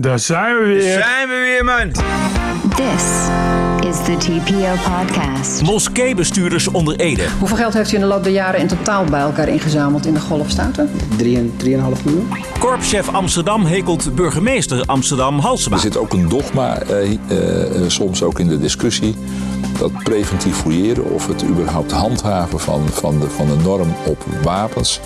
Daar zijn we weer. Zijn we weer, man. This is the TPO podcast. Moskeebestuurders onder Ede. Hoeveel geld heeft u in de loop der jaren in totaal bij elkaar ingezameld in de Golfstaten? 3,5 miljoen. Korpschef Amsterdam hekelt burgemeester Amsterdam Halsema. Er zit ook een dogma, eh, eh, soms ook in de discussie, dat preventief fouilleren of het überhaupt handhaven van, van, de, van de norm op wapens,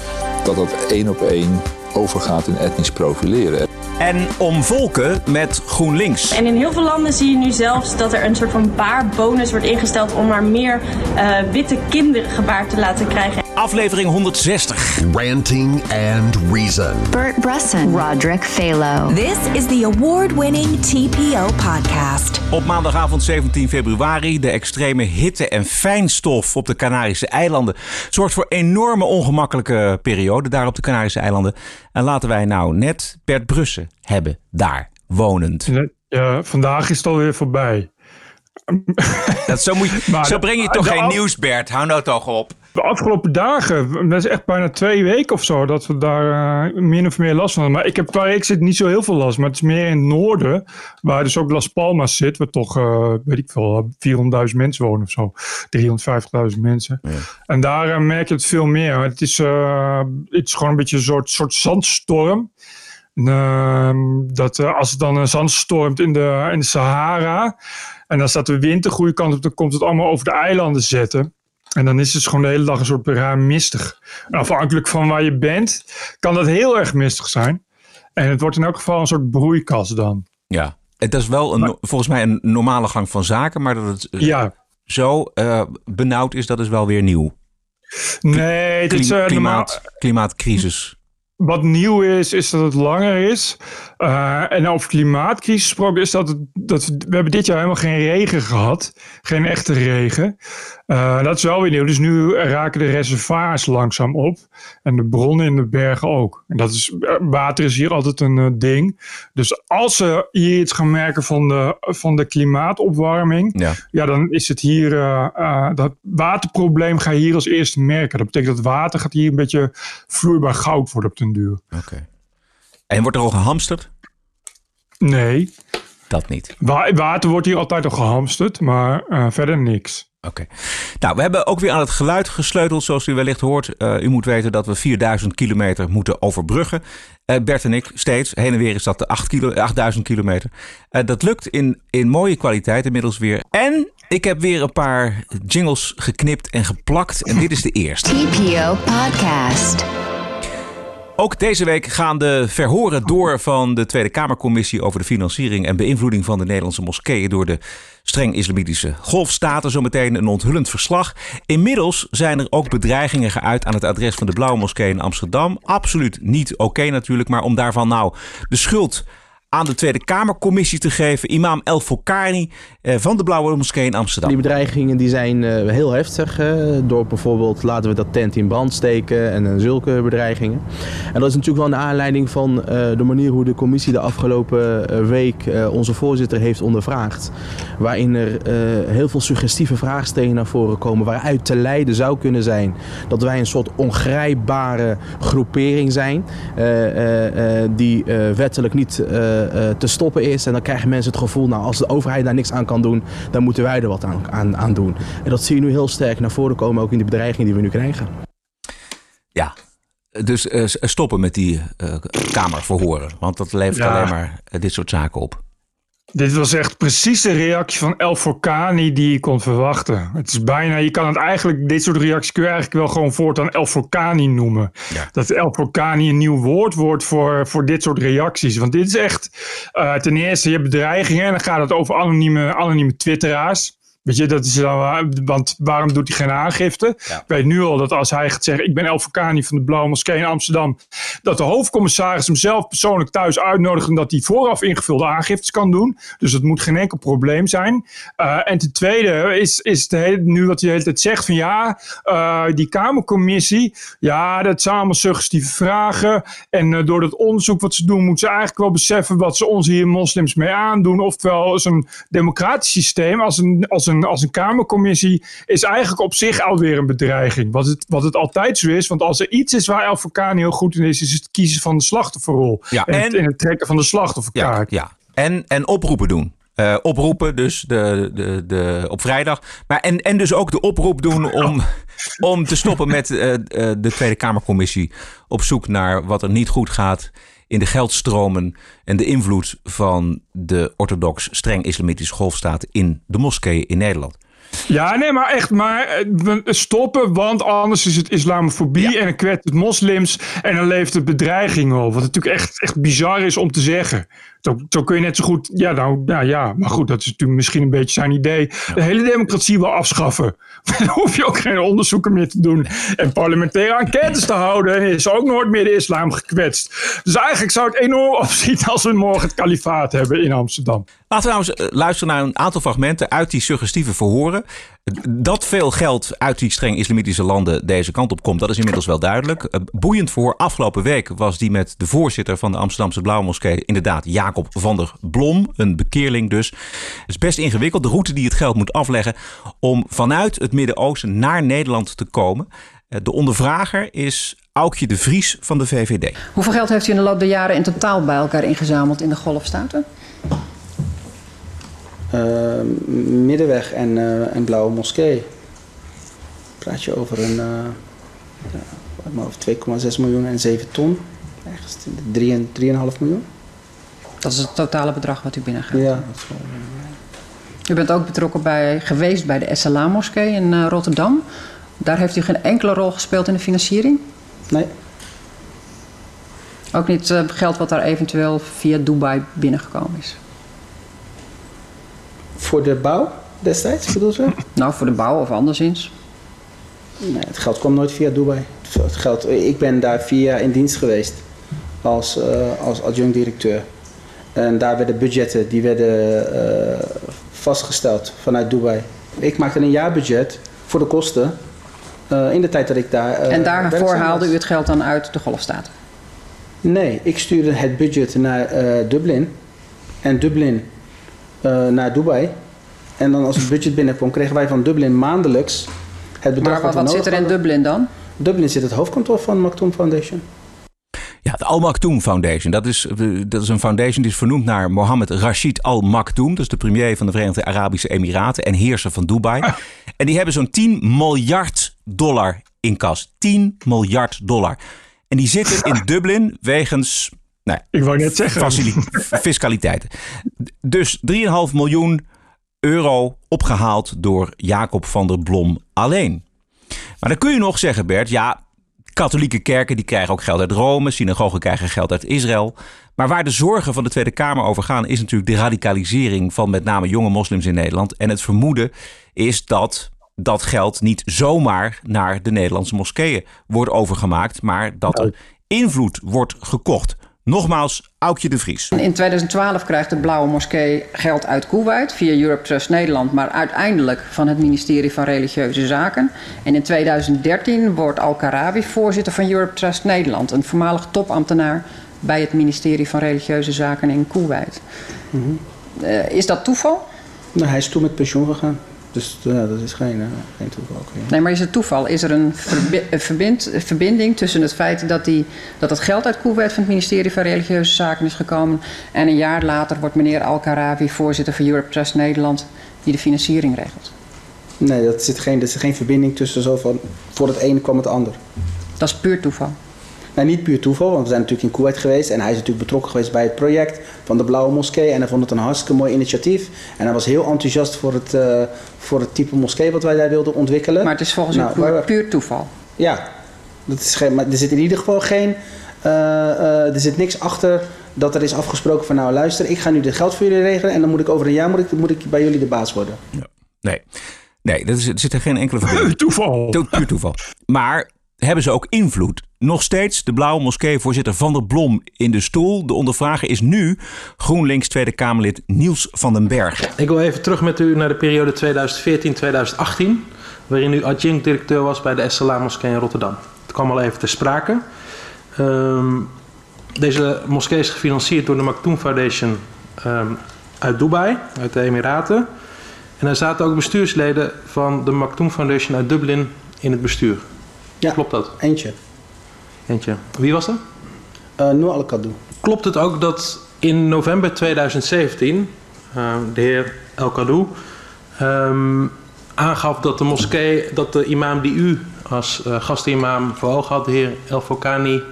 dat dat één op één overgaat in etnisch profileren. En omvolken met GroenLinks. En in heel veel landen zie je nu zelfs dat er een soort van baarbonus wordt ingesteld om maar meer eh, witte kinderen gebaard te laten krijgen. Aflevering 160. Ranting and Reason. Bert Bresson, Roderick Phalo. This is the award-winning TPO podcast. Op maandagavond 17 februari de extreme hitte en fijnstof op de Canarische eilanden zorgt voor enorme ongemakkelijke periode daar op de Canarische eilanden. En laten wij nou net Bert Brussen hebben daar wonend. Ja, vandaag is het alweer voorbij. Dat zo, moet je, Maar zo breng je toch geen nieuws, Bert. Hou nou toch op. De afgelopen dagen, dat is echt bijna twee weken of zo, dat we daar eh, min of meer last van hebben. Maar ik heb waar ik zit niet zo heel veel last, maar het is meer in het noorden, waar dus ook Las Palmas zit, waar toch, eh, weet ik veel, 400.000 mensen wonen of zo. 350.000 mensen. En daar eh, merk je het veel meer. Het is, het is gewoon een beetje een soort, soort zandstorm. Ehm, dat als het dan een zandstormt in de, in de Sahara. En dan staat de wind de goede kant op, dan komt het allemaal over de eilanden zetten. En dan is het gewoon de hele dag een soort raar mistig. En afhankelijk van waar je bent, kan dat heel erg mistig zijn. En het wordt in elk geval een soort broeikas dan. Ja. Het is wel een, volgens mij een normale gang van zaken, maar dat het Ja, zo eh, benauwd is, dat is wel weer nieuw. nee, het is eh, normaal- klimaat, klimaatcrisis. Wat nieuw is, is dat het langer is. Eh, en over klimaatcrisis gesproken is dat, het, dat we, we hebben dit jaar helemaal geen regen gehad. Geen echte regen. Eh, dat is wel weer nieuw. Dus nu raken de reservoirs langzaam op. En de bronnen in de bergen ook. En dat is, eh, water is hier altijd een ding. Dus als ze hier iets gaan merken van de, van de klimaatopwarming. Ja. Ja, dan is het hier, dat waterprobleem ga je hier als eerste merken. Dat betekent dat water gaat hier een beetje vloeibaar goud worden op den duur. Oké. En wordt er al gehamsterd? Nee, Dat niet. wa- water wordt hier altijd al gehamsterd, maar eh, verder niks. Oké. Nou, we hebben ook weer aan het geluid gesleuteld, zoals u wellicht hoort. Eh, u moet weten dat we 4000 kilometer moeten overbruggen. Eh, Bert en ik steeds. Heen en weer is dat de 8 kilo, 8000 kilometer. Eh, dat lukt in, in mooie kwaliteit inmiddels weer. En ik heb weer een paar jingles geknipt en geplakt. En dit is de eerste. TPO podcast. Ook deze week gaan de verhoren door van de Tweede Kamercommissie over de financiering en beïnvloeding van de Nederlandse moskeeën door de streng islamitische golfstaten. Zometeen een onthullend verslag. Inmiddels zijn er ook bedreigingen geuit aan het adres van de Blauwe Moskee in Amsterdam. Absoluut niet oké natuurlijk, maar om daarvan nou de schuld aan de Tweede Kamercommissie te geven. Imam El Fokani eh, van de Blauwe Moskee in Amsterdam. Die bedreigingen die zijn eh, heel heftig. door bijvoorbeeld laten we dat tent in brand steken en eh, zulke bedreigingen. En dat is natuurlijk wel een aanleiding van de manier hoe de commissie de afgelopen week onze voorzitter heeft ondervraagd. Waarin er heel veel suggestieve vraagstellingen naar voren komen. Waaruit te leiden zou kunnen zijn dat wij een soort ongrijpbare groepering zijn. die wettelijk niet te stoppen is. En dan krijgen mensen het gevoel, nou als de overheid daar niks aan kan doen, dan moeten wij er wat aan, aan, aan doen. En dat zie je nu heel sterk naar voren komen, ook in de bedreigingen die we nu krijgen. Ja, dus eh, stoppen met die eh, Kamerverhoren. Want dat levert Ja. alleen maar eh, dit soort zaken op. Dit was echt precies de reactie van El Forcani die je kon verwachten. Het is bijna, je kan het eigenlijk, dit soort reacties kun je eigenlijk wel gewoon voortaan El Forcani noemen. Ja. Dat El Forcani een nieuw woord wordt voor, voor dit soort reacties. Want dit is echt, eh, ten eerste, je hebt bedreigingen en dan gaat het over anonieme, anonieme twitteraars. Weet je, dat is dan, want waarom doet hij geen aangifte? Ik weet nu al dat als hij gaat zeggen, ik ben El van de Blauwe Moskee in Amsterdam, dat de hoofdcommissaris hem zelf persoonlijk thuis uitnodigt en dat hij vooraf ingevulde aangiftes kan doen. Dus dat moet geen enkel probleem zijn. Eh, en ten tweede is, is de hele, nu wat hij de hele tijd zegt van ja, eh, die Kamercommissie, ja, dat zijn allemaal suggestieve vragen. En eh, door dat onderzoek wat ze doen, moeten ze eigenlijk wel beseffen wat ze ons hier moslims mee aandoen. Oftewel, als een democratisch systeem, als een, als een een, als een Kamercommissie is eigenlijk op zich alweer een bedreiging. Wat het, wat het altijd zo is, want als er iets is waar El heel goed in is, is het kiezen van de slachtofferrol. Ja, en, en- het, en het trekken van de slachtofferkaart. Ja, en, en oproepen doen. Eh, oproepen dus de, de, de, op vrijdag. Maar en, en dus ook de oproep doen om, om te stoppen met eh, eh, de Tweede Kamercommissie. Op zoek naar wat er niet goed gaat in de geldstromen en de invloed van de orthodox streng islamitische golfstaat in de moskeeën in Nederland. Ja, nee, maar echt maar eh, we- stoppen, want anders is het islamofobie en dan kwet het moslims en dan leeft de bedreiging op. Wat natuurlijk echt, echt bizar is om te zeggen. Zo, zo kun je net zo goed, ja nou, ja, ja, maar goed, dat is natuurlijk misschien een beetje zijn idee. De hele democratie wil afschaffen. Dan hoef je ook geen onderzoeken meer te doen en parlementaire enquêtes te houden en is ook nooit meer de islam gekwetst. Dus eigenlijk zou het enorm opzien als we morgen het kalifaat hebben in Amsterdam. Laten we nou eens eh, luisteren naar een aantal fragmenten uit die suggestieve verhoren. Dat veel geld uit die streng islamitische landen deze kant op komt, dat is inmiddels wel duidelijk. Eh, Boeiend voor afgelopen week was die met de voorzitter van de Amsterdamse Blauwe Moskee, inderdaad Jacob van der Blom, een bekeerling dus. Het is best ingewikkeld, de route die het geld moet afleggen om vanuit het Midden-Oosten naar Nederland te komen. Eh, De ondervrager is Aukje de Vries van de VVD. Hoeveel geld heeft u in de loop der jaren in totaal bij elkaar ingezameld in de Golfstaten? Eh, Middenweg en, eh, en Blauwe Moskee. Praat je over een eh, ja, maar over 2,6 miljoen en 7 ton. Ergens 3 en 3,5 miljoen. Dat is het totale bedrag wat u binnengaat. Ja, dat is wel, U bent ook betrokken bij, geweest bij de SLA-moskee in eh, Rotterdam. Daar heeft u geen enkele rol gespeeld in de financiering? Nee. Ook niet eh, geld wat daar eventueel via Dubai binnengekomen is? Voor de bouw destijds bedoel je? Nou, voor de bouw of anderszins? Nee, het geld kwam nooit via Dubai. Het geld, ik ben daar vier jaar in dienst geweest als, eh, als adjunct-directeur. En daar werden budgetten die werden eh, vastgesteld vanuit Dubai. Ik maakte een jaarbudget voor de kosten eh, in de tijd dat ik daar. en daarvoor haalde u het geld dan uit de Golfstaten? Nee, ik stuurde het budget naar Dublin en Dublin eh, naar Dubai. En dan als het budget binnenkwam, kregen wij van Dublin maandelijks het bedrag Maar wat zit er in. Dublin dan? Dublin zit het hoofdkantoor van Maktoum Foundation. Ja, de Al Maktoum Foundation. Dat is, dat is een foundation die is vernoemd naar Mohammed Rashid Al Maktoum. Dat is de premier van de Verenigde Arabische Emiraten en heerser van Dubai. En die hebben zo'n 10 miljard dollar in kas. 10 miljard dollar. En die zitten in Dublin wegens nou, Ik wou net zeggen. facili- fiscaliteiten. Dus 3,5 miljoen euro opgehaald door Jacob van der Blom alleen. Maar dan kun je nog zeggen, Bert, ja, katholieke kerken die krijgen ook geld uit Rome, synagogen krijgen geld uit Israël. Maar waar de zorgen van de Tweede Kamer over gaan, is natuurlijk de radicalisering van met name jonge moslims in Nederland. En het vermoeden is dat dat geld niet zomaar naar de Nederlandse moskeeën wordt overgemaakt, maar dat er invloed wordt gekocht. Nogmaals, Aukje de Vries. In 2012 krijgt de Blauwe Moskee geld uit Kuwait via Europe Trust Nederland, maar uiteindelijk van het ministerie van Religieuze Zaken. En in 2013 wordt Al-Karawi voorzitter van Europe Trust Nederland, een voormalig topambtenaar bij het ministerie van Religieuze Zaken in Kuwait. Eh, is dat toeval? Nou, hij is toen met pensioen gegaan. Dus ja, dat is geen, eh, geen toeval. Nee, maar is het toeval? Is er een, verbi- een verbind- verbinding tussen het feit dat, die, dat het geld uit Kuwait van het ministerie van Religieuze Zaken is gekomen en een jaar later wordt meneer Al-Karawi voorzitter van Europe Trust Nederland die de financiering regelt? Nee, dat zit geen, er zit geen verbinding tussen zo van voor het ene kwam het ander. Dat is puur toeval. Nou, niet puur toeval, want we zijn natuurlijk in Kuwait geweest en hij is natuurlijk betrokken geweest bij het project van de Blauwe Moskee. En hij vond het een hartstikke mooi initiatief. En hij was heel enthousiast voor het, eh, voor het type moskee wat wij daar wilden ontwikkelen. Maar het is volgens Nou, u puur, toeval. Ja, dat is geen, maar er zit in ieder geval geen. eh, eh, er zit niks achter dat er is afgesproken van nou luister, ik ga nu dit geld voor jullie regelen en dan moet ik over een jaar moet ik, moet ik bij jullie de baas worden. Nee, nee dat is, er zit er geen enkele verbinding. Toeval. To- Puur toeval. Maar hebben ze ook invloed? Nog steeds de Blauwe Moskee-voorzitter Van der Blom in de stoel. De ondervrager is nu GroenLinks Tweede Kamerlid Niels van den Berg. Ik wil even terug met u naar de periode 2014-2018, waarin u adjunct-directeur was bij de SLA Moskee in Rotterdam. Het kwam al even ter sprake. Ehm, deze moskee is gefinancierd door de Maktoum Foundation ehm, uit Dubai, uit de Emiraten. En er zaten ook bestuursleden van de Maktoum Foundation uit Dublin in het bestuur. Ja, Klopt dat? Eentje. Eentje. Wie was dat? Uh, Noor Al-Kadou. Klopt het ook dat in november 2017 uh, de heer El Kadou um, aangaf dat de moskee, dat de imam die u als uh, gastimam voor ogen had, de heer El Fokani,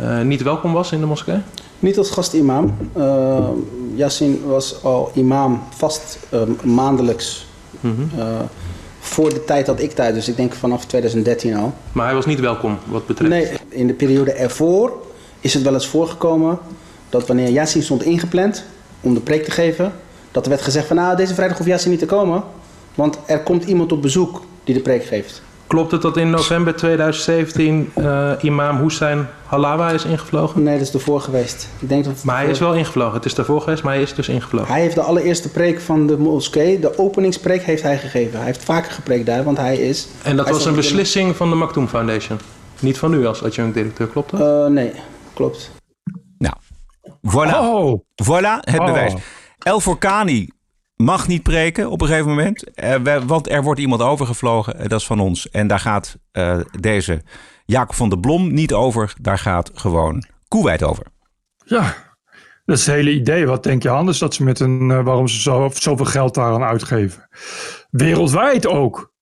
uh, niet welkom was in de moskee? Niet als gastimam. Uh, Yassin was al imam vast maandelijks. Mm -hmm. Voor de tijd dat ik daar, dus ik denk vanaf 2013 al. Maar hij was niet welkom wat betreft? Nee, in de periode ervoor is het wel eens voorgekomen dat wanneer Yassin stond ingepland om de preek te geven, dat er werd gezegd van nou, deze vrijdag hoeft Yassin niet te komen, want er komt iemand op bezoek die de preek geeft. Klopt het dat in november 2017 uh, imam Hussein Halawa is ingevlogen? Nee, dat is ervoor geweest. Ik denk dat maar hij is wel ingevlogen. Het is daarvoor geweest, maar hij is dus ingevlogen. Hij heeft de allereerste preek van de moskee, de openingspreek heeft hij gegeven. Hij heeft vaker gepreekt daar, want hij is... En dat was een beslissing van de Maktoum Foundation? Niet van u als adjunct-directeur, klopt dat? Uh, nee, klopt. Nou, voilà. Oh. Voilà, het Oh. bewijs. El Forkani mag niet preken op een gegeven moment. eh, want er wordt iemand overgevlogen. eh, dat is van ons. En daar gaat eh, deze Jacob van der Blom niet over. Daar gaat gewoon Koeweit over. Ja, dat is het hele idee. Wat denk je anders dat ze met een, waarom ze zo, zoveel geld daaraan uitgeven? Wereldwijd ook.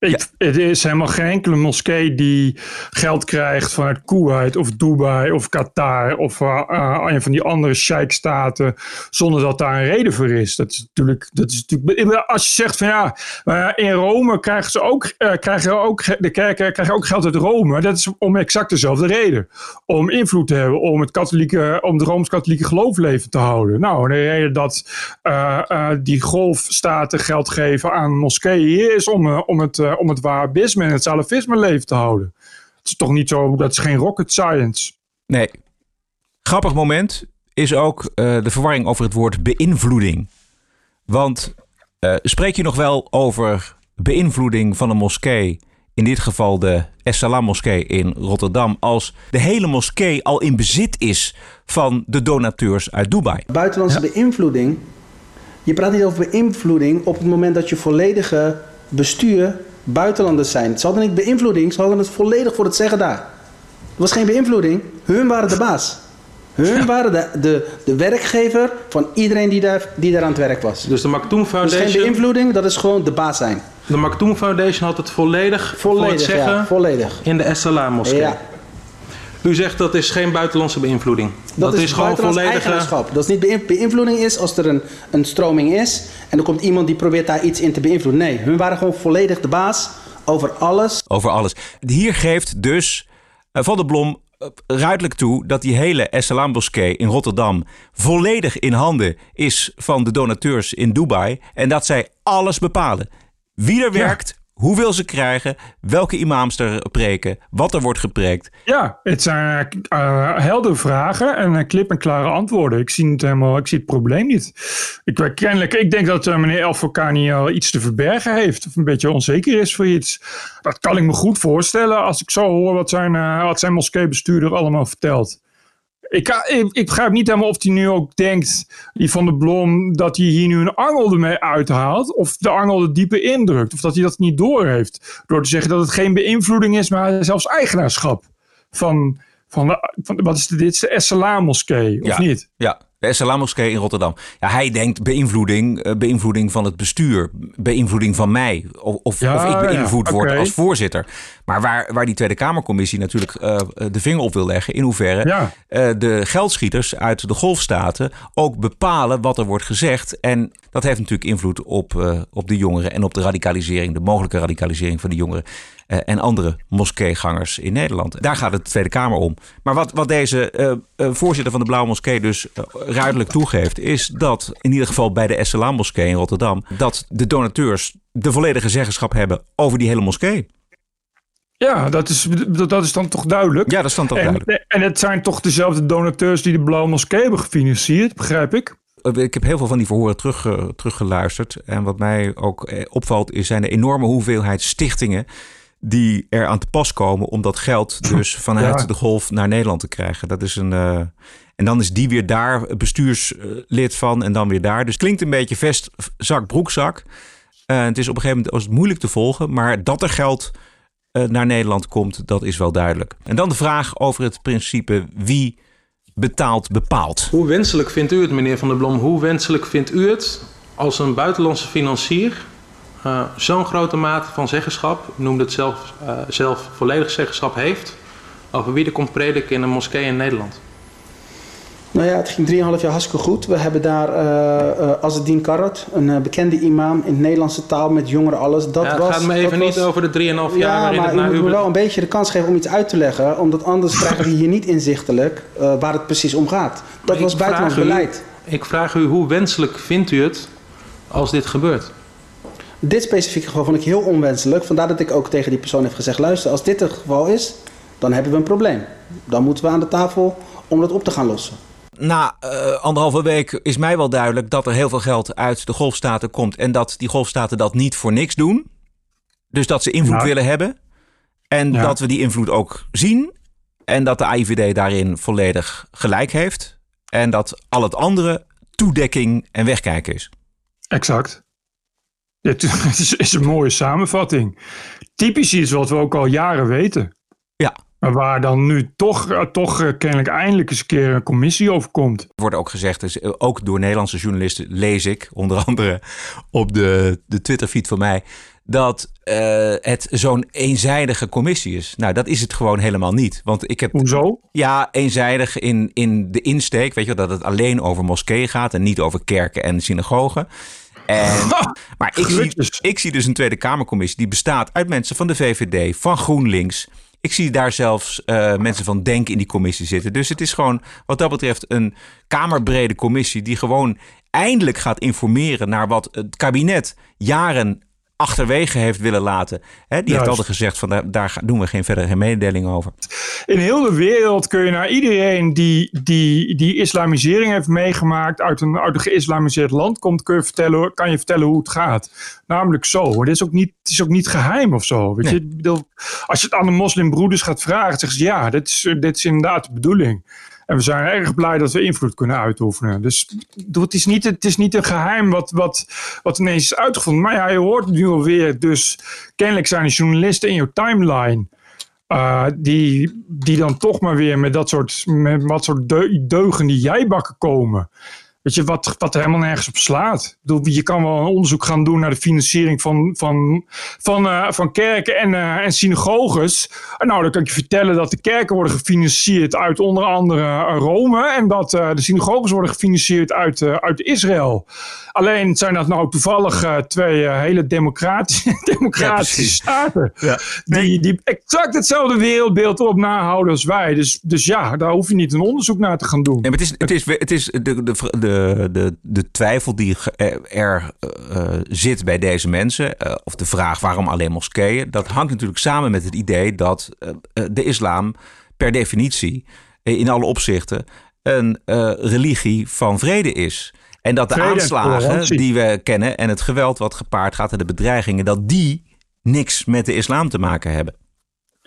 Ik, Het is helemaal geen enkele moskee die geld krijgt vanuit Kuwait of Dubai of Qatar of eh, eh, een van die andere sheikstaten zonder dat daar een reden voor is. Dat is natuurlijk, dat is natuurlijk als je zegt van ja, maar in Rome krijgen ze ook, eh, krijgen ook de kerken krijgen ook geld uit Rome. Dat is om exact dezelfde reden. Om invloed te hebben, om het katholieke, om het rooms-katholieke geloof leven te houden. Nou, de reden dat eh, eh, die golfstaten geld geven aan moskeeën is om, eh, om het, eh, om het wahhabisme en het salafisme leven te houden. Het is toch niet zo, dat is geen rocket science. Nee. Grappig moment is ook eh, de verwarring over het woord beïnvloeding. Want eh, spreek je nog wel over beïnvloeding van een moskee, in dit geval de Essalam moskee in Rotterdam, als de hele moskee al in bezit is van de donateurs uit Dubai? Buitenlandse beïnvloeding. Je praat niet over beïnvloeding op het moment dat je volledige bestuur buitenlanders zijn. Ze hadden niet beïnvloeding, ze hadden het volledig voor het zeggen daar. Het was geen beïnvloeding, hun waren de baas. Hun waren de, de, de werkgever van iedereen die daar, die daar aan het werk was. Dus de Maktoum Dat is geen Foundation, beïnvloeding, dat is gewoon de baas zijn. de Maktoum Foundation had het volledig, voor het zeggen ja, volledig. in de Essalam moskee. Ja. U zegt dat is geen buitenlandse beïnvloeding. Dat, is, gewoon volledige. eigenaarschap. Dat is niet beïn- beïnvloeding is als er een, een stroming is en er komt iemand die probeert daar iets in te beïnvloeden. Nee, hun waren gewoon volledig de baas over alles. Over alles. Hier geeft dus eh, Van der Blom eh, ruidelijk toe dat die hele Essalam moskee in Rotterdam volledig in handen is van de donateurs in Dubai. En dat zij alles bepalen. Wie er werkt, hoeveel ze krijgen, welke imams er preken, wat er wordt gepreekt. Ja, het zijn eh, heldere vragen en uh, klip en klare antwoorden. Ik zie, het helemaal, ik zie het probleem niet. Ik, weet kennelijk, ik denk dat eh, meneer Elfokani al iets te verbergen heeft. Of een beetje onzeker is voor iets. Dat kan ik me goed voorstellen als ik zo hoor wat zijn, eh, wat zijn moskeebestuurder allemaal vertelt. Ik, ik, ik begrijp niet helemaal of hij nu ook denkt, die van de Blom, dat hij hier nu een angel ermee uithaalt. Of de angel er dieper indrukt. Of dat hij dat niet doorheeft. Door te zeggen dat het geen beïnvloeding is, maar zelfs eigenaarschap. Van, van, de, van wat is dit? Is de Essalam moskee, of ja, niet? Ja, de moskee in Rotterdam. Ja, hij denkt beïnvloeding, uh, beïnvloeding van het bestuur, beïnvloeding van mij. Of, of, Ja, of ik beïnvloed ja, word als voorzitter. Maar waar, waar die Tweede Kamercommissie natuurlijk uh, de vinger op wil leggen, in hoeverre Ja. uh, de geldschieters uit de golfstaten ook bepalen wat er wordt gezegd. En dat heeft natuurlijk invloed op, uh, op de jongeren en op de radicalisering, de mogelijke radicalisering van de jongeren. Uh, en andere moskeegangers in Nederland. Daar gaat het de Tweede Kamer om. Maar wat, wat deze uh, uh, voorzitter van de Blauwe Moskee dus ruidelijk toegeeft... is dat in ieder geval bij de Essalam Moskee in Rotterdam... dat de donateurs de volledige zeggenschap hebben over die hele moskee. Ja, dat is, dat is dan toch duidelijk. Ja, dat is dan toch en, duidelijk. En het zijn toch dezelfde donateurs die de Blauwe Moskee hebben gefinancierd, begrijp ik? Ik heb heel veel van die verhoren terug, teruggeluisterd. En wat mij ook opvalt, is zijn de enorme hoeveelheid stichtingen die er aan te pas komen om dat geld dus vanuit ja. de golf naar Nederland te krijgen. Dat is een. Uh, en dan is die weer daar bestuurslid van en dan weer daar. Dus klinkt een beetje vest, zak, broekzak. Eh, het is op een gegeven moment was het moeilijk te volgen, maar dat er geld eh, naar Nederland komt, dat is wel duidelijk. En dan de vraag over het principe wie betaalt bepaalt. Hoe wenselijk vindt u het, meneer Van der Blom, hoe wenselijk vindt u het als een buitenlandse financier uh, zo'n grote mate van zeggenschap, noemde het zelf, uh, zelf volledig zeggenschap heeft, over wie er komt prediken in een moskee in Nederland? Nou ja, het ging 3,5 jaar hartstikke goed. We hebben daar uh, Azedin Karat, een bekende imam in het Nederlandse taal met jongeren alles. Dat ja, het was, gaat me even niet was... over de 3,5 jaar ja, waarin maar het naar u moet wel een beetje de kans geven om iets uit te leggen, omdat anders krijgen we hier niet inzichtelijk waar het precies om gaat. Dat Maar was buitenlands beleid. Ik vraag u, hoe wenselijk vindt u het als dit gebeurt? Dit specifieke geval vond ik heel onwenselijk. Vandaar dat ik ook tegen die persoon heb gezegd: luister, als dit het geval is, dan hebben we een probleem. Dan moeten we aan de tafel om dat op te gaan lossen. Na eh, anderhalve week is mij wel duidelijk dat er heel veel geld uit de golfstaten komt. En dat die golfstaten dat niet voor niks doen. Dus dat ze invloed Ja. willen hebben. En Ja. dat we die invloed ook zien. En dat de AIVD daarin volledig gelijk heeft. En dat al het andere toedekking en wegkijken is. Exact. Dit is, is een mooie samenvatting. Typisch iets wat we ook al jaren weten. Ja. Maar waar dan nu toch, eh, toch eh, kennelijk eindelijk eens een keer een commissie over komt. Er wordt ook gezegd, dus eh, ook door Nederlandse journalisten lees ik, onder andere op de, de Twitterfeed van mij, dat het zo'n eenzijdige commissie is. Nou, dat is het gewoon helemaal niet. Want ik heb. Hoezo? Ja, eenzijdig in, in de insteek. Weet je wel, dat het alleen over moskeeën gaat en niet over kerken en synagogen. En, maar ik zie, ik zie dus een Tweede Kamercommissie die bestaat uit mensen van de VVD, van GroenLinks. Ik zie daar zelfs eh, mensen van Denk in die commissie zitten. Dus het is gewoon wat dat betreft een kamerbrede commissie die gewoon eindelijk gaat informeren naar wat het kabinet jaren achterwege heeft willen laten. Hè, die heeft altijd gezegd van daar, doen we geen verdere mededeling over. In heel de wereld kun je naar iedereen die, die, die islamisering heeft meegemaakt, uit een, uit een geïslamiseerd land komt, kun je vertellen, kan je vertellen hoe het gaat. Namelijk zo. Dit is ook niet, het is ook niet geheim of zo. Weet je? Als je het aan de moslimbroeders gaat vragen, zeggen ze ja, dit is, dit is inderdaad de bedoeling. En we zijn erg blij dat we invloed kunnen uitoefenen. Dus het is niet, het is niet een geheim wat, wat, wat ineens is uitgevonden. Maar ja, je hoort nu alweer. Dus kennelijk zijn er journalisten in jouw timeline. Uh, die, die dan toch maar weer met dat soort, met wat soort deu- deugende jijbakken komen. Weet je, wat, wat er helemaal nergens op slaat. Ik bedoel, je kan wel een onderzoek gaan doen naar de financiering van, van, van, uh, van kerken en, uh, en synagoges. Nou, dan kan ik je vertellen dat de kerken worden gefinancierd uit onder andere Rome. En dat uh, de synagoges worden gefinancierd uit, uit Israël. Alleen zijn dat nou toevallig twee hele democratische, democratische Ja, staten. Ja. Die, die exact hetzelfde wereldbeeld op nahouden als wij. Dus, dus ja, daar hoef je niet een onderzoek naar te gaan doen. Nee, het is, het is, het is de, de, de, de, de twijfel die er uh, zit bij deze mensen, uh, of de vraag waarom alleen moskeeën, dat hangt natuurlijk samen met het idee dat de islam per definitie in alle opzichten een religie van vrede is. En dat de Vrede aanslagen die we kennen en het geweld wat gepaard gaat en de bedreigingen, dat die niks met de islam te maken hebben.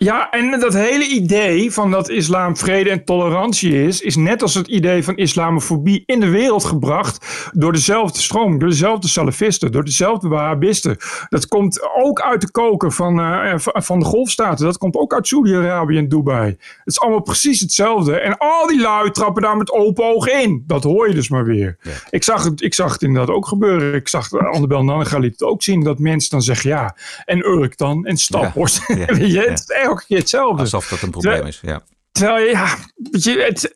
Ja, en dat hele idee van dat islam vrede en tolerantie is, is net als het idee van islamofobie in de wereld gebracht door dezelfde stroom, door dezelfde salafisten, door dezelfde wahhabisten. Dat komt ook uit de koker van, uh, van de golfstaten, dat komt ook uit Saudi-Arabië en Dubai. Het is allemaal precies hetzelfde. En al die lui trappen daar met open ogen in. Dat hoor je dus maar weer. Ja. Ik, zag het, ik zag het inderdaad ook gebeuren. Ik zag Annabel Nanninga liet het ook zien, dat mensen dan zeggen ja, en Urk dan, en Staphorst. Ja. Ja. het is elke keer hetzelfde. Alsof dat een probleem is, ja. Terwijl ja, weet je, het,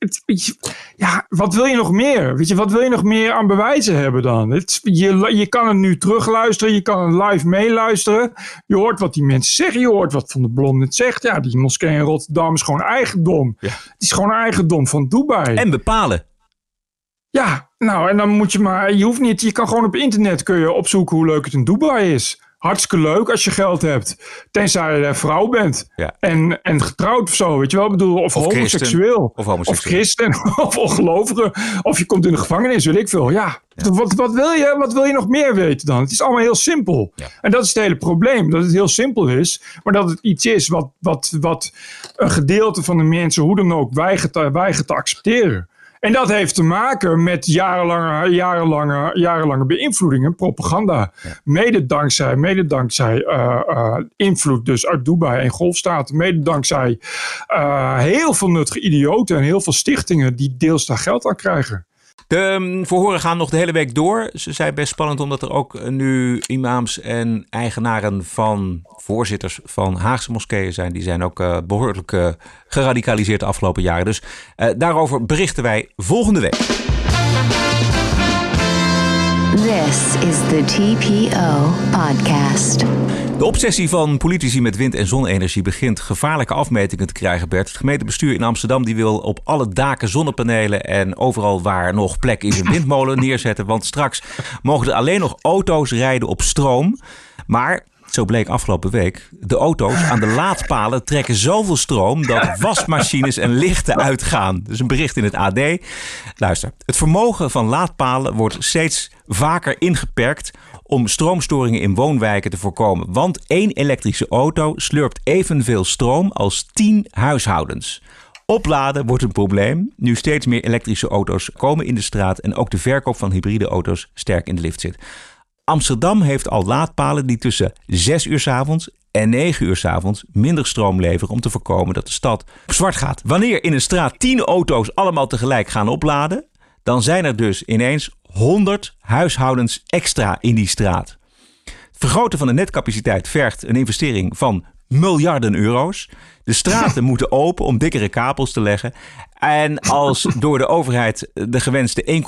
ja, wat wil je nog meer? Weet je, wat wil je nog meer aan bewijzen hebben dan? Het, je, je kan het nu terugluisteren, je kan het live meeluisteren. Je hoort wat die mensen zeggen, je hoort wat Van de Blom net zegt. Ja, die moskee in Rotterdam is gewoon eigendom. Ja. Het is gewoon eigendom van Dubai. En bepalen. Ja, nou, en dan moet je maar, je hoeft niet, je kan gewoon op internet kun je opzoeken hoe leuk het in Dubai is. Hartstikke leuk als je geld hebt. Tenzij je vrouw bent. Ja. En, en getrouwd of zo, weet je wel. Ik bedoel, of, Of homoseksueel. Of homoseksueel. Of christen. Of ongelovige. Of je komt in de gevangenis, weet ik veel. Ja, Wat, wat, wil je, wat wil je nog meer weten dan? Het is allemaal heel simpel. Ja. En dat is het hele probleem. Dat het heel simpel is. Maar dat het iets is wat, wat, wat een gedeelte van de mensen hoe dan ook weigert, weigert te accepteren. En dat heeft te maken met jarenlange, jarenlange, jarenlange beïnvloeding en propaganda. Mede dankzij, mede dankzij uh, uh, invloed dus uit Dubai en golfstaten. Mede dankzij uh, heel veel nuttige idioten en heel veel stichtingen die deels daar geld aan krijgen. De um, verhoren gaan nog de hele week door. Ze zijn best spannend omdat er ook nu imams en eigenaren van voorzitters van Haagse moskeeën zijn. Die zijn ook uh, behoorlijk uh, geradicaliseerd de afgelopen jaren. Dus daarover berichten wij volgende week. This is the TPO podcast. De obsessie van politici met wind- en zonne-energie begint gevaarlijke afmetingen te krijgen, Bert. Het gemeentebestuur in Amsterdam die wil op alle daken zonnepanelen en overal waar nog plek is een windmolen neerzetten. Want straks mogen er alleen nog auto's rijden op stroom. Maar zo bleek afgelopen week, de auto's aan de laadpalen trekken zoveel stroom dat wasmachines en lichten uitgaan. Dus een bericht in het AD. Luister, het vermogen van laadpalen wordt steeds vaker ingeperkt om stroomstoringen in woonwijken te voorkomen. Want één elektrische auto slurpt evenveel stroom als 10 huishoudens. Opladen wordt een probleem. Nu steeds meer elektrische auto's komen in de straat en ook de verkoop van hybride auto's sterk in de lift zit. Amsterdam heeft al laadpalen die tussen 6 uur s avonds en 9 uur s avonds minder stroom leveren om te voorkomen dat de stad zwart gaat. Wanneer in een straat 10 auto's allemaal tegelijk gaan opladen, dan zijn er dus ineens 100 huishoudens extra in die straat. Het vergroten van de netcapaciteit vergt een investering van miljarden euro's. De straten moeten open om dikkere kabels te leggen. En als door de overheid de gewenste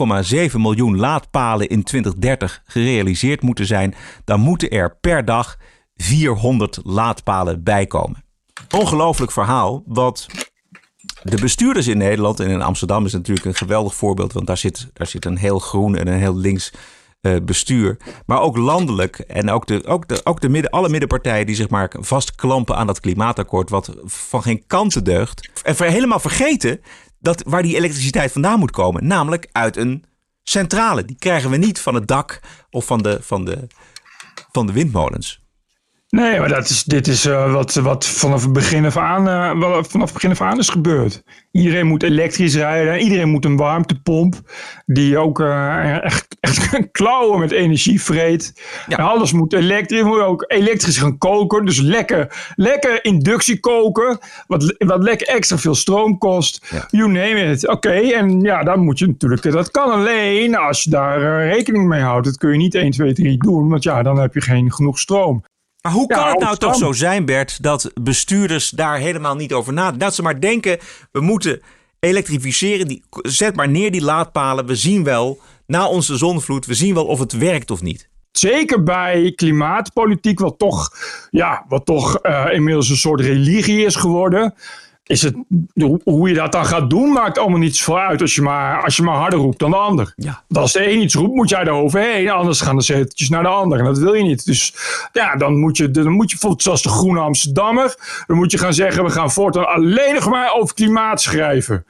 1,7 miljoen laadpalen in 2030 gerealiseerd moeten zijn, dan moeten er per dag 400 laadpalen bijkomen. Ongelooflijk verhaal, wat de bestuurders in Nederland en in Amsterdam is natuurlijk een geweldig voorbeeld, want daar zit, daar zit een heel groen en een heel links uh, bestuur. Maar ook landelijk en ook, de, ook, de, ook de midden, alle middenpartijen die zich maar vastklampen aan dat klimaatakkoord, wat van geen kanten deugt. En helemaal vergeten dat waar die elektriciteit vandaan moet komen, namelijk uit een centrale. Die krijgen we niet van het dak of van de, van de, van de windmolens. Nee, maar dat is, dit is uh, wat, wat vanaf het begin af aan, uh, vanaf begin af aan is gebeurd. Iedereen moet elektrisch rijden. Iedereen moet een warmtepomp. Die ook uh, echt, echt klauwen met energie vreet. Ja. Alles moet elektrisch. Moet ook elektrisch gaan koken. Dus lekker, lekker inductie koken. Wat, wat lekker extra veel stroom kost. Ja. You name it. Oké, okay, en ja, dan moet je natuurlijk... Dat kan alleen als je daar rekening mee houdt. Dat kun je niet 1, 2, 3 doen. Want ja, dan heb je geen genoeg stroom. Maar hoe kan ja, het nou toch zo zijn, Bert, dat bestuurders daar helemaal niet over nadenken? Dat ze maar denken, we moeten elektrificeren, die, zet maar neer die laadpalen. We zien wel, na onze zonvloed, we zien wel of het werkt of niet. Zeker bij klimaatpolitiek, wat toch, ja, wat toch uh, inmiddels een soort religie is geworden is het, hoe je dat dan gaat doen, maakt allemaal niets voor uit als je maar, als je maar harder roept dan de ander. Ja. Als de een iets roept, moet jij er overheen. Anders gaan de zeteltjes naar de ander. En dat wil je niet. Dus ja, dan moet je, dan moet je bijvoorbeeld zoals de Groene Amsterdammer. Dan moet je gaan zeggen, we gaan voortaan alleen nog maar over klimaat schrijven.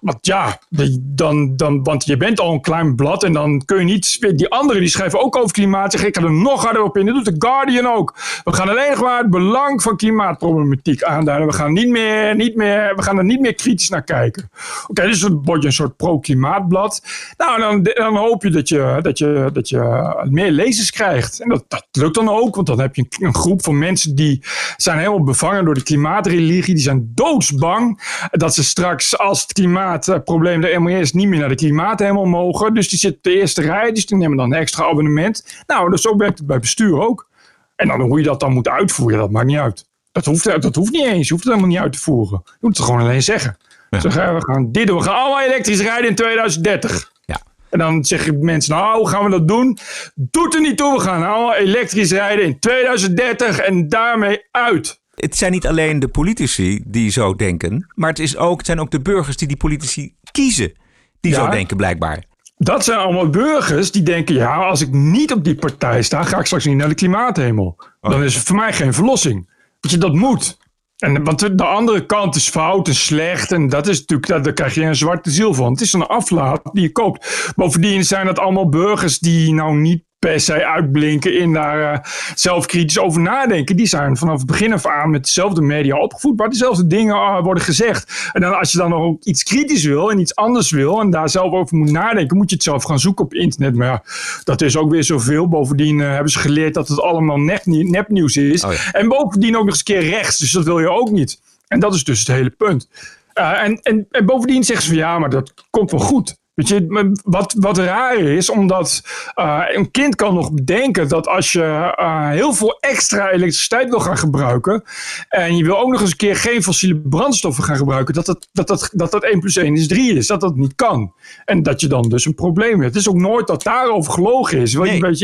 Want ja, dan, dan, want je bent al een klein blad en dan kun je niet... Die anderen die schrijven ook over klimaat. Ik ga er nog harder op in. Dat doet de Guardian ook. We gaan alleen maar het belang van klimaatproblematiek aanduiden. We gaan, niet meer, niet meer, we gaan er niet meer kritisch naar kijken. Oké, dus word je een soort pro-klimaatblad. Nou, dan, dan hoop je dat je, dat, je dat je meer lezers krijgt. En dat, dat lukt dan ook, want dan heb je een, een groep van mensen die zijn helemaal bevangen door de klimaatreligie. Die zijn doodsbang dat ze straks als het klimaat klimaatprobleem de MES niet meer naar de klimaat helemaal mogen. Dus die zitten op de eerste rij, dus die nemen dan een extra abonnement. Nou, dus zo werkt het bij bestuur ook. En dan hoe je dat dan moet uitvoeren, dat maakt niet uit. Dat hoeft, dat hoeft niet eens, je hoeft het helemaal niet uit te voeren. Je moet het gewoon alleen zeggen. Ja. We gaan dit doen, we gaan allemaal elektrisch rijden in 2030. Ja. En dan zeggen mensen, nou, hoe gaan we dat doen? Doet er niet toe, we gaan allemaal elektrisch rijden in 2030 en daarmee uit het zijn niet alleen de politici die zo denken, maar het, is ook, het zijn ook de burgers die die politici kiezen, die ja, zo denken blijkbaar. Dat zijn allemaal burgers die denken, ja, als ik niet op die partij sta, ga ik straks niet naar de klimaathemel. Oh. Dan is het voor mij geen verlossing. Je, dat moet. En, want de andere kant is fout en slecht. En dat is natuurlijk, daar krijg je een zwarte ziel van. Het is een aflaat die je koopt. Bovendien zijn dat allemaal burgers die nou niet per se uitblinken in daar uh, zelf kritisch over nadenken. Die zijn vanaf het begin af aan met dezelfde media opgevoed, waar dezelfde dingen uh, worden gezegd. En dan als je dan nog ook iets kritisch wil en iets anders wil en daar zelf over moet nadenken, moet je het zelf gaan zoeken op internet. Maar ja, dat is ook weer zoveel. Bovendien uh, hebben ze geleerd dat het allemaal nepnieuws is. Oh ja. En bovendien ook nog eens een keer rechts, dus dat wil je ook niet. En dat is dus het hele punt. en, en, en bovendien zeggen ze van ja, maar dat komt wel goed. Weet je, wat, wat raar is, omdat uh, een kind kan nog bedenken dat als je uh, heel veel extra elektriciteit wil gaan gebruiken. en je wil ook nog eens een keer geen fossiele brandstoffen gaan gebruiken. dat dat, dat, dat, dat, dat 1 plus 1 is 3 is. Dat dat niet kan. En dat je dan dus een probleem hebt. Het is ook nooit dat daarover gelogen is. Nee. Je, weet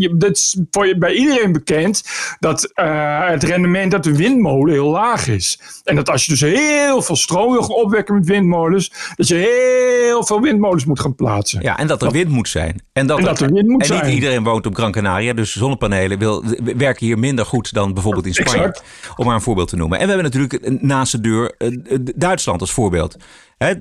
je, dat is voor je, bij iedereen bekend dat uh, het rendement uit de windmolen heel laag is. En dat als je dus heel veel stroom wil gaan opwekken met windmolens. dat je heel veel windmolens moet gaan plaatsen. Ja, en dat er wind moet zijn. En dat, en dat er wind moet en zijn. niet iedereen woont op Gran Canaria, dus zonnepanelen wil, werken hier minder goed dan bijvoorbeeld in Spanje. Exact. Om maar een voorbeeld te noemen. En we hebben natuurlijk naast de deur Duitsland als voorbeeld. He,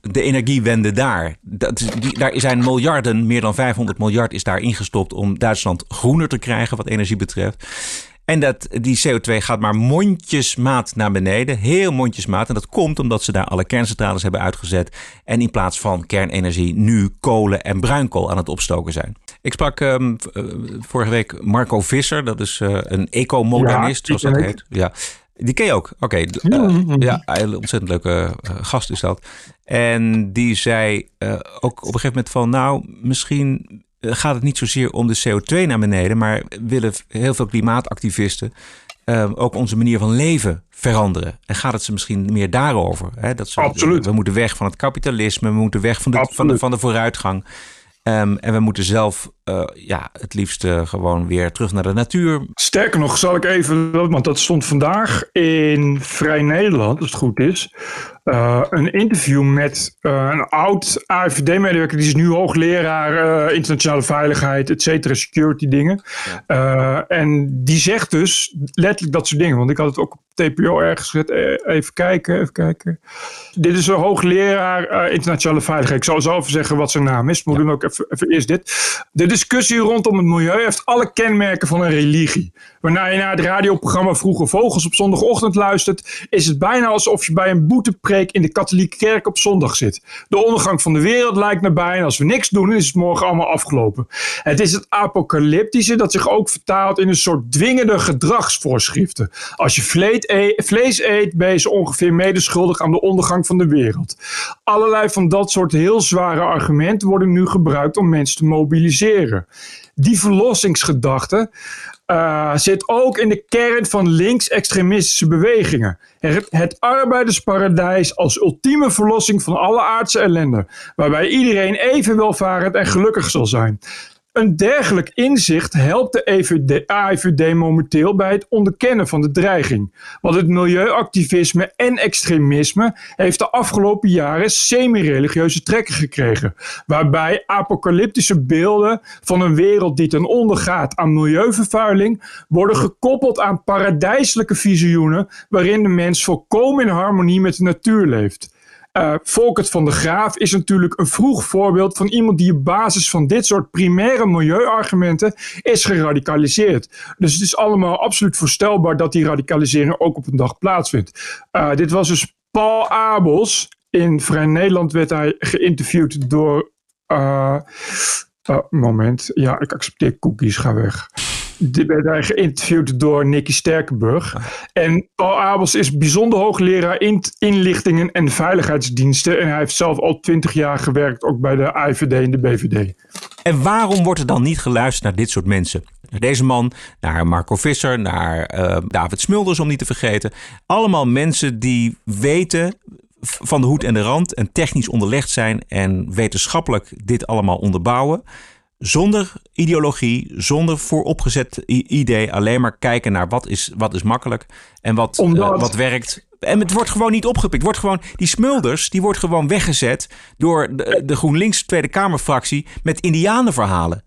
de energiewende daar. Dat die, daar zijn miljarden, meer dan 500 miljard is daar ingestopt om Duitsland groener te krijgen wat energie betreft. En dat, die CO2 gaat maar mondjesmaat naar beneden. Heel mondjesmaat. En dat komt omdat ze daar alle kerncentrales hebben uitgezet. En in plaats van kernenergie nu kolen en bruinkool aan het opstoken zijn. Ik sprak um, vorige week Marco Visser. Dat is uh, een ecomodernist, ja, zoals dat heet. Ja. Die ken je ook? Oké. Okay. Uh, ja, een ontzettend leuke gast is dat. En die zei uh, ook op een gegeven moment van... nou, misschien gaat het niet zozeer om de CO2 naar beneden, maar willen heel veel klimaatactivisten uh, ook onze manier van leven veranderen. En gaat het ze misschien meer daarover? Hè? Dat ze, Absoluut. We moeten weg van het kapitalisme, we moeten weg van de, van de, van de vooruitgang. Um, en we moeten zelf uh, ja, het liefst uh, gewoon weer terug naar de natuur. Sterker nog, zal ik even, want dat stond vandaag in Vrij Nederland, als het goed is. Uh, een interview met een oud AFD-medewerker, die is nu hoogleraar internationale veiligheid, et cetera, security dingen. Ja. en die zegt dus letterlijk dat soort dingen, want ik had het ook op TPO ergens gezet. Even kijken, even kijken. Dit is een hoogleraar internationale veiligheid. Ik zal even zeggen wat zijn naam is. Ja. doen ook even, even eerst dit. De discussie rondom het milieu heeft alle kenmerken van een religie. Wanneer je naar het radioprogramma Vroege Vogels op zondagochtend luistert, is het bijna alsof je bij een boetepreek in de katholieke kerk op zondag zit. De ondergang van de wereld lijkt nabij en als we niks doen, is het morgen allemaal afgelopen. Het is het apocalyptische dat zich ook vertaalt in een soort dwingende gedragsvoorschriften. Als je vlees eet, ben je ongeveer medeschuldig aan de ondergang van de wereld. Allerlei van dat soort heel zware argumenten worden nu gebruikt om mensen te mobiliseren. Die verlossingsgedachte uh, zit ook in de kern van links-extremistische bewegingen. Het arbeidersparadijs als ultieme verlossing van alle aardse ellende, waarbij iedereen even welvarend en gelukkig zal zijn. Een dergelijk inzicht helpt de AIVD momenteel bij het onderkennen van de dreiging. Want het milieuactivisme en extremisme heeft de afgelopen jaren semi-religieuze trekken gekregen. Waarbij apocalyptische beelden van een wereld die ten onder gaat aan milieuvervuiling worden gekoppeld aan paradijselijke visioenen waarin de mens volkomen in harmonie met de natuur leeft. Uh, Volkert van de Graaf is natuurlijk een vroeg voorbeeld van iemand die op basis van dit soort primaire milieuargumenten is geradicaliseerd. Dus het is allemaal absoluut voorstelbaar dat die radicalisering ook op een dag plaatsvindt. Uh, dit was dus Paul Abels. In Vrij Nederland werd hij geïnterviewd door. Uh, moment, ja, ik accepteer cookies, ga weg. Die werd geïnterviewd door Nicky Sterkenburg. En Paul Abels is bijzonder hoogleraar in inlichtingen en veiligheidsdiensten. En hij heeft zelf al twintig jaar gewerkt, ook bij de IVD en de BVD. En waarom wordt er dan niet geluisterd naar dit soort mensen? Naar deze man, naar Marco Visser, naar uh, David Smulders om niet te vergeten. Allemaal mensen die weten van de hoed en de rand en technisch onderlegd zijn en wetenschappelijk dit allemaal onderbouwen. Zonder ideologie, zonder vooropgezet idee. Alleen maar kijken naar wat is, wat is makkelijk en wat, Omdat... uh, wat werkt. En het wordt gewoon niet opgepikt. Wordt gewoon, die smulders die wordt gewoon weggezet door de, de GroenLinks Tweede Kamerfractie met indianenverhalen.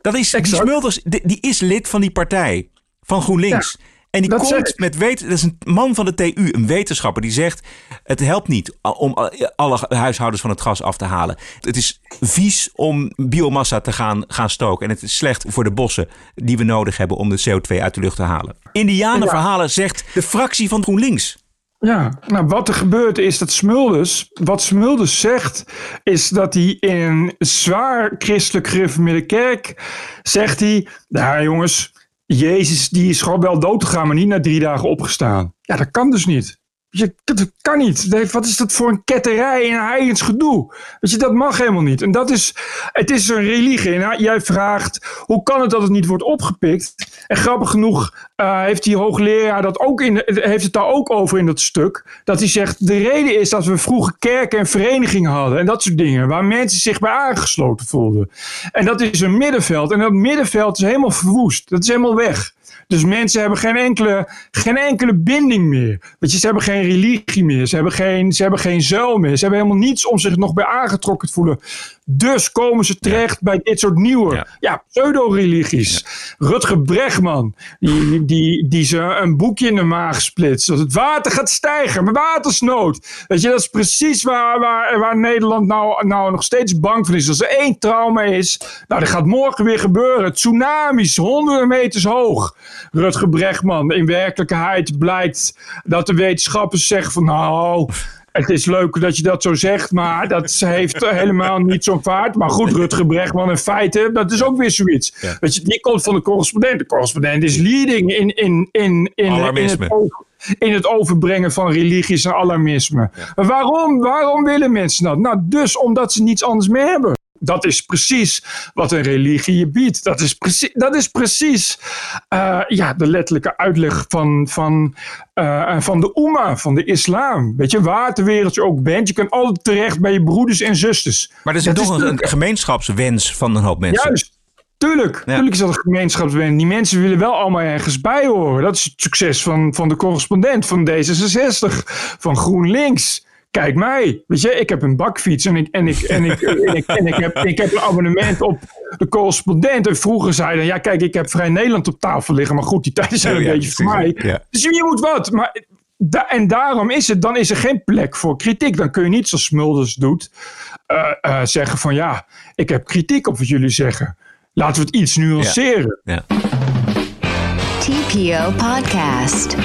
Dat is, die smulders die, die, is lid van die partij, van GroenLinks. Ja. En die Dat komt met weten. Dat is een man van de TU, een wetenschapper, die zegt: het helpt niet om alle huishoudens van het gas af te halen. Het is vies om biomassa te gaan, gaan stoken. En het is slecht voor de bossen die we nodig hebben om de CO2 uit de lucht te halen. Indianenverhalen zegt de fractie van GroenLinks. Ja, nou wat er gebeurt is dat Smulders, wat Smulders zegt, is dat hij in een zwaar christelijk gereformeerde kerk, zegt hij, nou jongens, Jezus die is gewoon wel dood gegaan, maar niet na drie dagen opgestaan. Ja, dat kan dus niet. Je, dat kan niet. Wat is dat voor een ketterij en heigens gedoe? Je, dat mag helemaal niet. En dat is, het is een religie. En nou, jij vraagt, hoe kan het dat het niet wordt opgepikt? En grappig genoeg eh, heeft die hoogleraar dat ook in, heeft het daar ook over in dat stuk. Dat hij zegt, de reden is dat we vroeger kerken en verenigingen hadden. En dat soort dingen. Waar mensen zich bij aangesloten voelden. En dat is een middenveld. En dat middenveld is helemaal verwoest. Dat is helemaal weg. Dus mensen hebben geen enkele, geen enkele binding meer. Weet je, ze hebben geen religie meer. Ze hebben geen, ze hebben geen zuil meer. Ze hebben helemaal niets om zich nog bij aangetrokken te voelen. Dus komen ze terecht bij dit soort nieuwe ja. pseudo-religies. Rutger Bregman, die, die, die ze een boekje in de maag splitst. Dat het water gaat stijgen, met watersnood. Weet je, dat is precies waar, waar, waar Nederland nou, nou nog steeds bang voor is. Als er één trauma is, nou dat gaat morgen weer gebeuren. Tsunamis, honderden meters hoog. Rutger Bregman, in werkelijkheid blijkt dat de wetenschappers zeggen van nou... Het is leuk dat je dat zo zegt, maar dat heeft helemaal niet zo'n vaart. Maar goed, Rutger Bregman in feite, dat is ook weer zoiets. Weet je, die komt van de correspondent. De correspondent is leading in, in, in, in, in, het, in het overbrengen van religies en alarmisme. Waarom? Waarom willen mensen dat? Nou, dus omdat ze niets anders meer hebben. Dat is precies wat een religie je biedt. Dat is precies, dat is precies eh, ja, de letterlijke uitleg van, van, eh, van de Oema, van de islam. Weet je, waar ter wereld je ook bent, je kunt altijd terecht bij je broeders en zusters. Maar er is Dat toch een gemeenschapswens van een hoop mensen. Juist. Tuurlijk, tuurlijk is dat een gemeenschapswens. Die mensen willen wel allemaal ergens bij horen. Dat is het succes van, van de correspondent, van D66, van GroenLinks. Kijk mij, weet je, ik heb een bakfiets en ik, en ik, en ik, en ik, en ik, heb, ik heb een abonnement op de correspondent. En vroeger zeiden, ja kijk, ik heb Vrij Nederland op tafel liggen. Maar goed, die tijden zijn Oh een ja, beetje voor mij. ja. Dus je moet wat. Maar, da- en daarom is het, dan is er geen plek voor kritiek. Dan kun je niet zoals Smulders doet, eh, eh, zeggen van ja, ik heb kritiek op wat jullie zeggen. Laten we het iets nuanceren. Ja. TPO Podcast.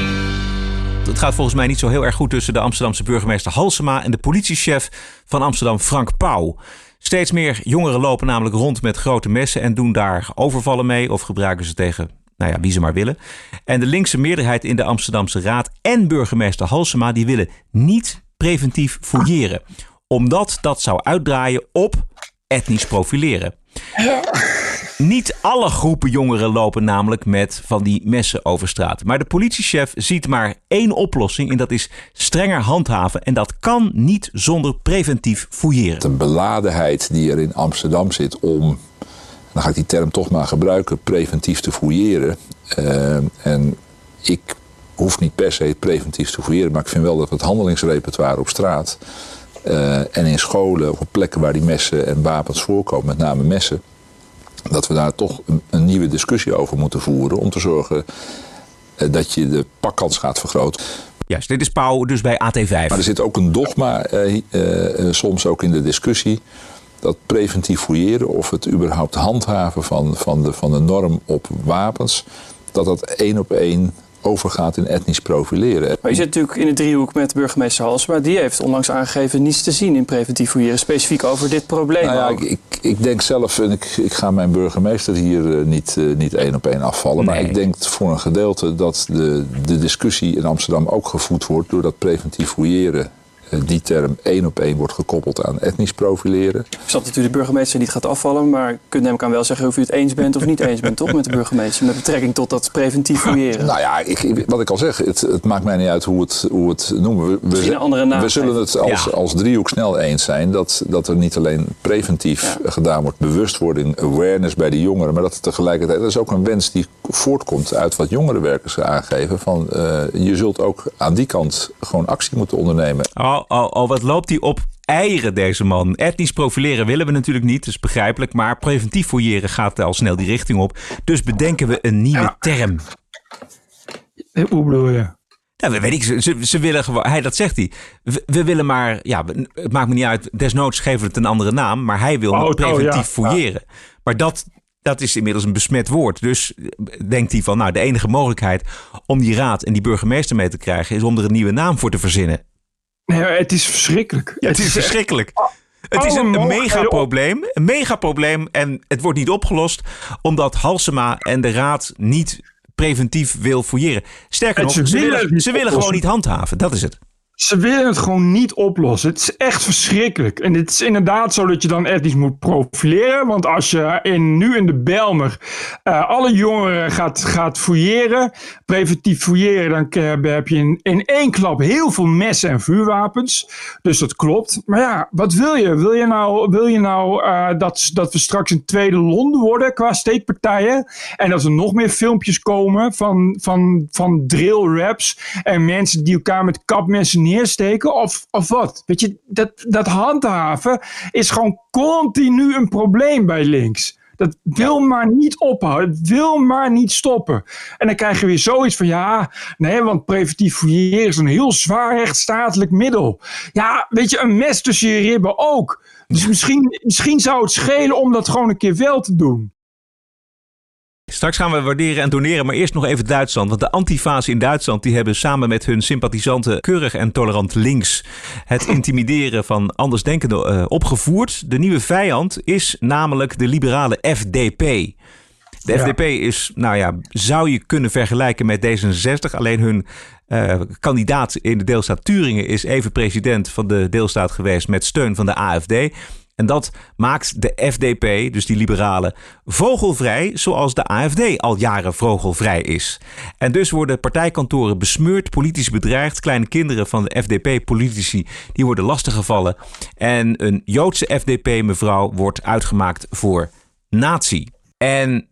Het gaat volgens mij niet zo heel erg goed tussen de Amsterdamse burgemeester Halsema en de politiechef van Amsterdam Frank Pauw. Steeds meer jongeren lopen namelijk rond met grote messen en doen daar overvallen mee of gebruiken ze tegen nou ja, wie ze maar willen. En de linkse meerderheid in de Amsterdamse Raad en burgemeester Halsema die willen niet preventief fouilleren. Omdat dat zou uitdraaien op etnisch profileren. Niet alle groepen jongeren lopen namelijk met van die messen over straat. Maar de politiechef ziet maar één oplossing en dat is strenger handhaven. En dat kan niet zonder preventief fouilleren. De beladenheid die er in Amsterdam zit om, dan ga ik die term toch maar gebruiken, preventief te fouilleren. Eh, en ik hoef niet per se preventief te fouilleren, maar ik vind wel dat het handelingsrepertoire op straat eh, en in scholen, of op plekken waar die messen en wapens voorkomen, met name messen, dat we daar toch een, nieuwe discussie over moeten voeren om te zorgen eh, dat je de pakkans gaat vergroten. Juist, dit is Pauw dus bij AT5. Maar er zit ook een dogma eh, eh, eh, soms ook in de discussie. Dat preventief fouilleren of het überhaupt handhaven van, van, de, van de norm op wapens. Dat dat één op één overgaat in etnisch profileren. Maar je zit natuurlijk in de driehoek met burgemeester Halsema. Die heeft onlangs aangegeven niets te zien in preventief fouilleren. Specifiek over dit probleem Nou ja, ik, ik, ik denk zelf, en ik, ik ga mijn burgemeester hier eh, niet, eh, niet één op één afvallen. Maar ik denk voor een gedeelte dat de, de discussie in Amsterdam ook gevoed wordt door dat preventief fouilleren. Eh, Die term één op één wordt gekoppeld aan etnisch profileren. Ik snap dat u de burgemeester niet gaat afvallen. Maar u kunt hem kan wel zeggen of u het eens bent of niet eens bent, toch? Met de burgemeester. Met betrekking tot dat preventief fouilleren. Nou ja, ik, wat ik al zeg, het, het maakt mij niet uit hoe het, hoe het noemen. We, Misschien een andere naam we zullen het als, Ja. als driehoek snel eens zijn dat, dat er niet alleen preventief gedaan wordt, bewustwording, awareness bij de jongeren, maar dat het tegelijkertijd, dat is ook een wens die voortkomt uit wat jongerenwerkers aangeven. Van, eh, je zult ook aan die kant gewoon actie moeten ondernemen. Al, al, al wat loopt hij op eieren, deze man. Etnisch profileren willen we natuurlijk niet, dat is begrijpelijk. Maar preventief fouilleren gaat al snel die richting op. Dus bedenken we een nieuwe term. Hoe bedoel je? Ja, weet ik, ze, ze willen gewoon, hij, dat zegt hij. We, we, willen maar, ja, het maakt me niet uit, desnoods geven we het een andere naam, maar hij wil oh, preventief oh, ja. fouilleren. Maar dat, dat is inmiddels een besmet woord. Dus denkt hij van, nou, de enige mogelijkheid om die raad en die burgemeester mee te krijgen, is om er een nieuwe naam voor te verzinnen. Nee, het is verschrikkelijk. Ja, het is verschrikkelijk. Het is een, een megaprobleem. Een megaprobleem. En het wordt niet opgelost omdat Halsema en de raad niet preventief wil fouilleren. Sterker nog, ze willen, ze willen gewoon niet handhaven. Dat is het. Ze willen het gewoon niet oplossen. Het is echt verschrikkelijk. En het is inderdaad zo dat je dan iets moet profileren. Want als je in, nu in de Belmer uh, alle jongeren gaat, gaat fouilleren, preventief fouilleren, dan heb je in, één klap heel veel messen en vuurwapens. Dus dat klopt. Maar ja, wat wil je? Wil je nou, wil je nou uh, dat, dat we straks een tweede Londen worden qua steekpartijen? En dat er nog meer filmpjes komen van, van, van drill raps en mensen die elkaar met kapmessen neersteken of, of wat? Weet je, dat, dat handhaven is gewoon continu een probleem bij links. Dat wil maar niet ophouden. Het wil maar niet stoppen. En dan krijg je weer zoiets van ja, nee, want preventief fouilleren is een heel zwaar rechtsstatelijk middel. Ja, weet je, een mes tussen je ribben ook. Dus misschien, misschien zou het schelen om dat gewoon een keer wel te doen. Straks gaan we waarderen en doneren, maar eerst nog even Duitsland. Want de antifa's in Duitsland die hebben samen met hun sympathisanten keurig en tolerant links het intimideren van andersdenkenden uh, opgevoerd. De nieuwe vijand is namelijk de liberale FDP. De ja. FDP is, nou ja, zou je kunnen vergelijken met D66. Alleen hun uh, kandidaat in de deelstaat Turingen is even president van de deelstaat geweest met steun van de AFD. En dat maakt de FDP, dus die liberalen, vogelvrij, zoals de AFD al jaren vogelvrij is. En dus worden partijkantoren besmeurd, politici bedreigd, kleine kinderen van de FDP-politici die worden lastiggevallen. En een Joodse FDP-mevrouw wordt uitgemaakt voor nazi. En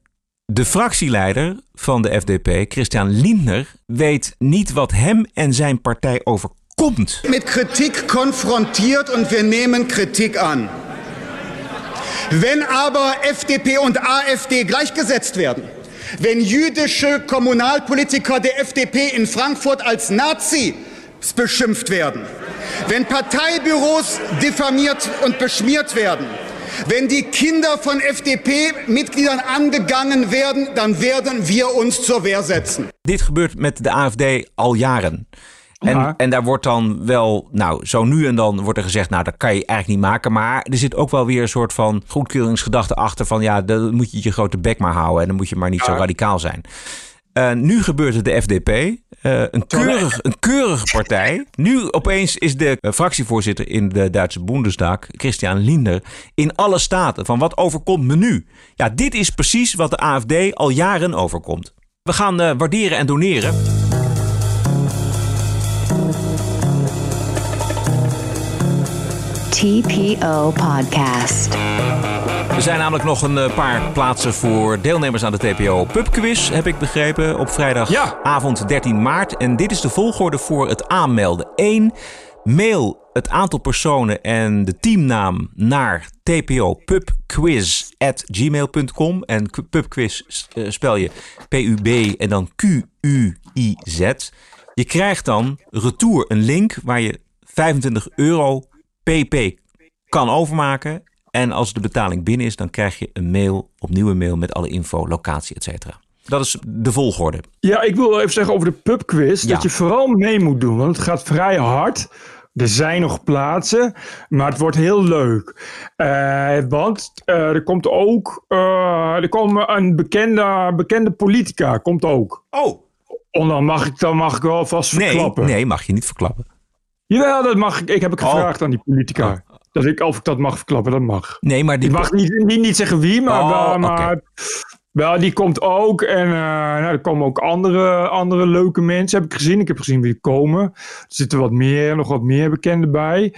de fractieleider van de FDP, Christian Lindner, weet niet wat hem en zijn partij overkomt. Met kritiek confrontiert en we nemen kritiek aan. Wenn aber FDP und AfD gleichgesetzt werden, wenn jüdische Kommunalpolitiker der FDP in Frankfurt als Nazi beschimpft werden, wenn Parteibüros diffamiert und beschmiert werden, wenn die Kinder von FDP-Mitgliedern angegangen werden, dann werden wir uns zur Wehr setzen. Dit gebeurt met de AfD al jaren. En, en daar wordt dan wel, nou, zo nu en dan wordt er gezegd, nou, dat kan je eigenlijk niet maken. Maar er zit ook wel weer een soort van goedkeuringsgedachte achter van, ja, dan moet je je grote bek maar houden en dan moet je maar niet zo radicaal zijn. Uh, nu gebeurt het de FDP. Uh, een, keurig, een keurige partij. Nu opeens is de uh, fractievoorzitter in de Duitse Bundestag, Christian Lindner, in alle staten van wat overkomt me nu? Ja, dit is precies wat de AFD al jaren overkomt. We gaan waarderen en doneren. TPO Podcast. Er zijn namelijk nog een eh, paar plaatsen voor deelnemers aan de TPO Pubquiz, heb ik begrepen, op vrijdagavond ja. 13 maart. En dit is de volgorde voor het aanmelden. 1. Mail het aantal personen en de teamnaam naar tpopubquiz.gmail.com. En pubquiz eh, spel je P-U-B en dan Q-U-I-Z. Je krijgt dan retour een link waar je 25 euro pp kan overmaken. En als de betaling binnen is, dan krijg je een mail, opnieuw een mail met alle info, locatie, et cetera. Dat is de volgorde. Ja, ik wil even zeggen over de pubquiz. Ja. Dat je vooral mee moet doen, want het gaat vrij hard. Er zijn nog plaatsen, maar het wordt heel leuk. Uh, want uh, er komt ook uh, er komt een bekende, bekende politica komt ook. Oh. En dan mag ik, dan mag ik wel vast verklappen. Nee, nee, mag je niet verklappen. Jawel, dat mag ik. Ik heb ik oh. gevraagd aan die politica. Oh. Dat ik, of ik dat mag verklappen, dat mag. Nee, maar die... Ik mag niet, niet, niet zeggen wie, maar, oh, wel, maar wel, die komt ook. En uh, nou, er komen ook andere, andere leuke mensen, heb ik gezien. Ik heb gezien wie komen. Er zitten wat meer, nog wat meer bekenden bij.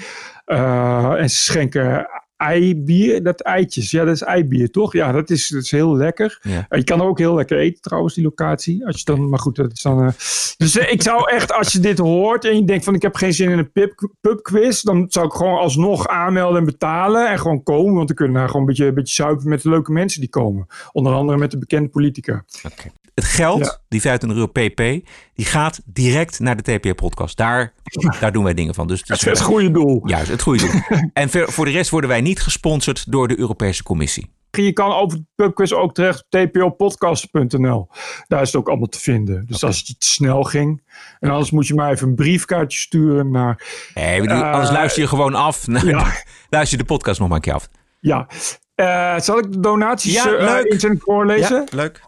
Uh, en ze schenken eibier, dat eitjes. Ja, dat is eibier, toch? Ja, dat is, dat is heel lekker. Ja. Je kan ook heel lekker eten trouwens, die locatie. Als je dan, maar goed, dat is dan... Uh... Dus uh, ik zou echt, als je dit hoort en je denkt van ik heb geen zin in een pub, pubquiz, dan zou ik gewoon alsnog aanmelden en betalen en gewoon komen. Want dan kunnen daar gewoon een beetje, een beetje zuipen met de leuke mensen die komen. Onder andere met de bekende politica. Okay. Het geld, die 25 euro pp, die gaat direct naar de TPO-podcast. Daar, daar doen wij dingen van. Dus het is het goede doel. Juist, het goede doel. en voor de rest worden wij niet gesponsord door de Europese Commissie. Je kan over de pubquiz ook terecht op tpopodcast.nl. Daar is het ook allemaal te vinden. Dus als het snel ging. En anders moet je mij even een briefkaartje sturen naar... Nee, uh, anders luister je gewoon af. Ja. luister je de podcast nog maar een keer af. Ja. Uh, zal ik de donaties ja, uh, leuk. voorlezen? Ja, leuk.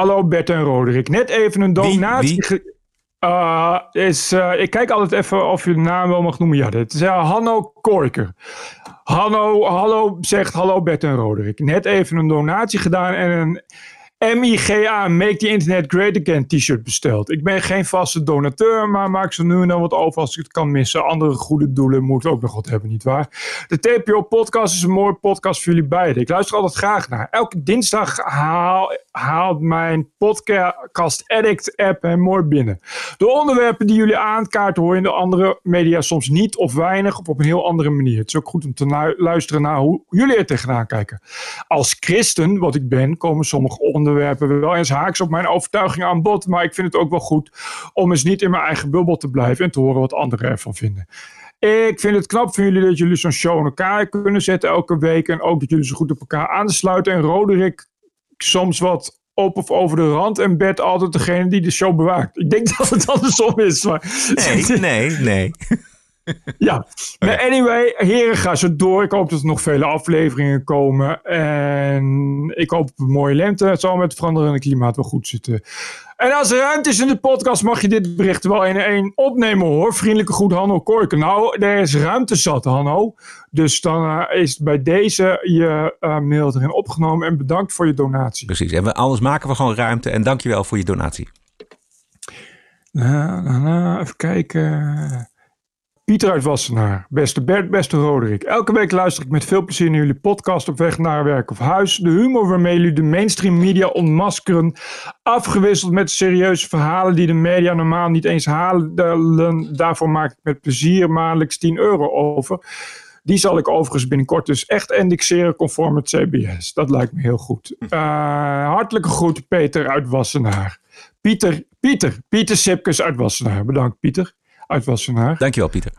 Hallo Bert en Roderick. Net even een donatie. Wie? Uh, is, uh, ik kijk altijd even of je de naam wel mag noemen. Ja, dit is uh, Hanno Korker. Hanno, hallo, zegt hallo Bert en Roderick. Net even een donatie gedaan en een MIGA Make the Internet Great Again t-shirt besteld. Ik ben geen vaste donateur, maar maak zo nu en dan wat over als ik het kan missen. Andere goede doelen moeten ook nog wat hebben, nietwaar? De TPO podcast is een mooie podcast voor jullie beiden. Ik luister altijd graag naar. Elke dinsdag haal, haalt mijn podcast Addict app hem mooi binnen. De onderwerpen die jullie aankaarten hoor je in de andere media soms niet of weinig of op een heel andere manier. Het is ook goed om te luisteren naar hoe jullie er tegenaan kijken. Als christen, wat ik ben, komen sommige onderwerpen wel eens haaks op mijn overtuiging aan bod. Maar ik vind het ook wel goed om eens niet in mijn eigen bubbel te blijven en te horen wat anderen ervan vinden. Ik vind het knap van jullie dat jullie zo'n show in elkaar kunnen zetten elke week. En ook dat jullie zo goed op elkaar aansluiten. En Roderick soms wat op of over de rand. En Bert altijd degene die de show bewaakt. Ik denk dat het andersom is. Maar... Nee, nee, nee. Ja, okay. anyway, heren, ga zo door. Ik hoop dat er nog vele afleveringen komen. En ik hoop op een mooie lente. Het zal met het veranderende klimaat wel goed zitten. En als er ruimte is in de podcast, mag je dit bericht wel in één opnemen hoor. Vriendelijke goed, Hanno Korken. Nou, er is ruimte zat, Hanno. Dus dan uh, is bij deze je uh, mail erin opgenomen. En bedankt voor je donatie. Precies, en we, anders maken we gewoon ruimte. En dankjewel voor je donatie. Nou, nou, nou, even kijken. Pieter uit Wassenaar. Beste Bert, beste Roderick. Elke week luister ik met veel plezier naar jullie podcast op weg naar werk of huis. De humor waarmee jullie de mainstream media ontmaskeren. Afgewisseld met serieuze verhalen die de media normaal niet eens halen. Daarvoor maak ik met plezier maandelijks 10 euro over. Die zal ik overigens binnenkort dus echt indexeren conform het CBS. Dat lijkt me heel goed. Uh, hartelijke groeten Peter uit Wassenaar. Pieter, Pieter, Pieter Sipkes uit Wassenaar. Bedankt Pieter uit Wassenaar. Dankjewel, Pieter.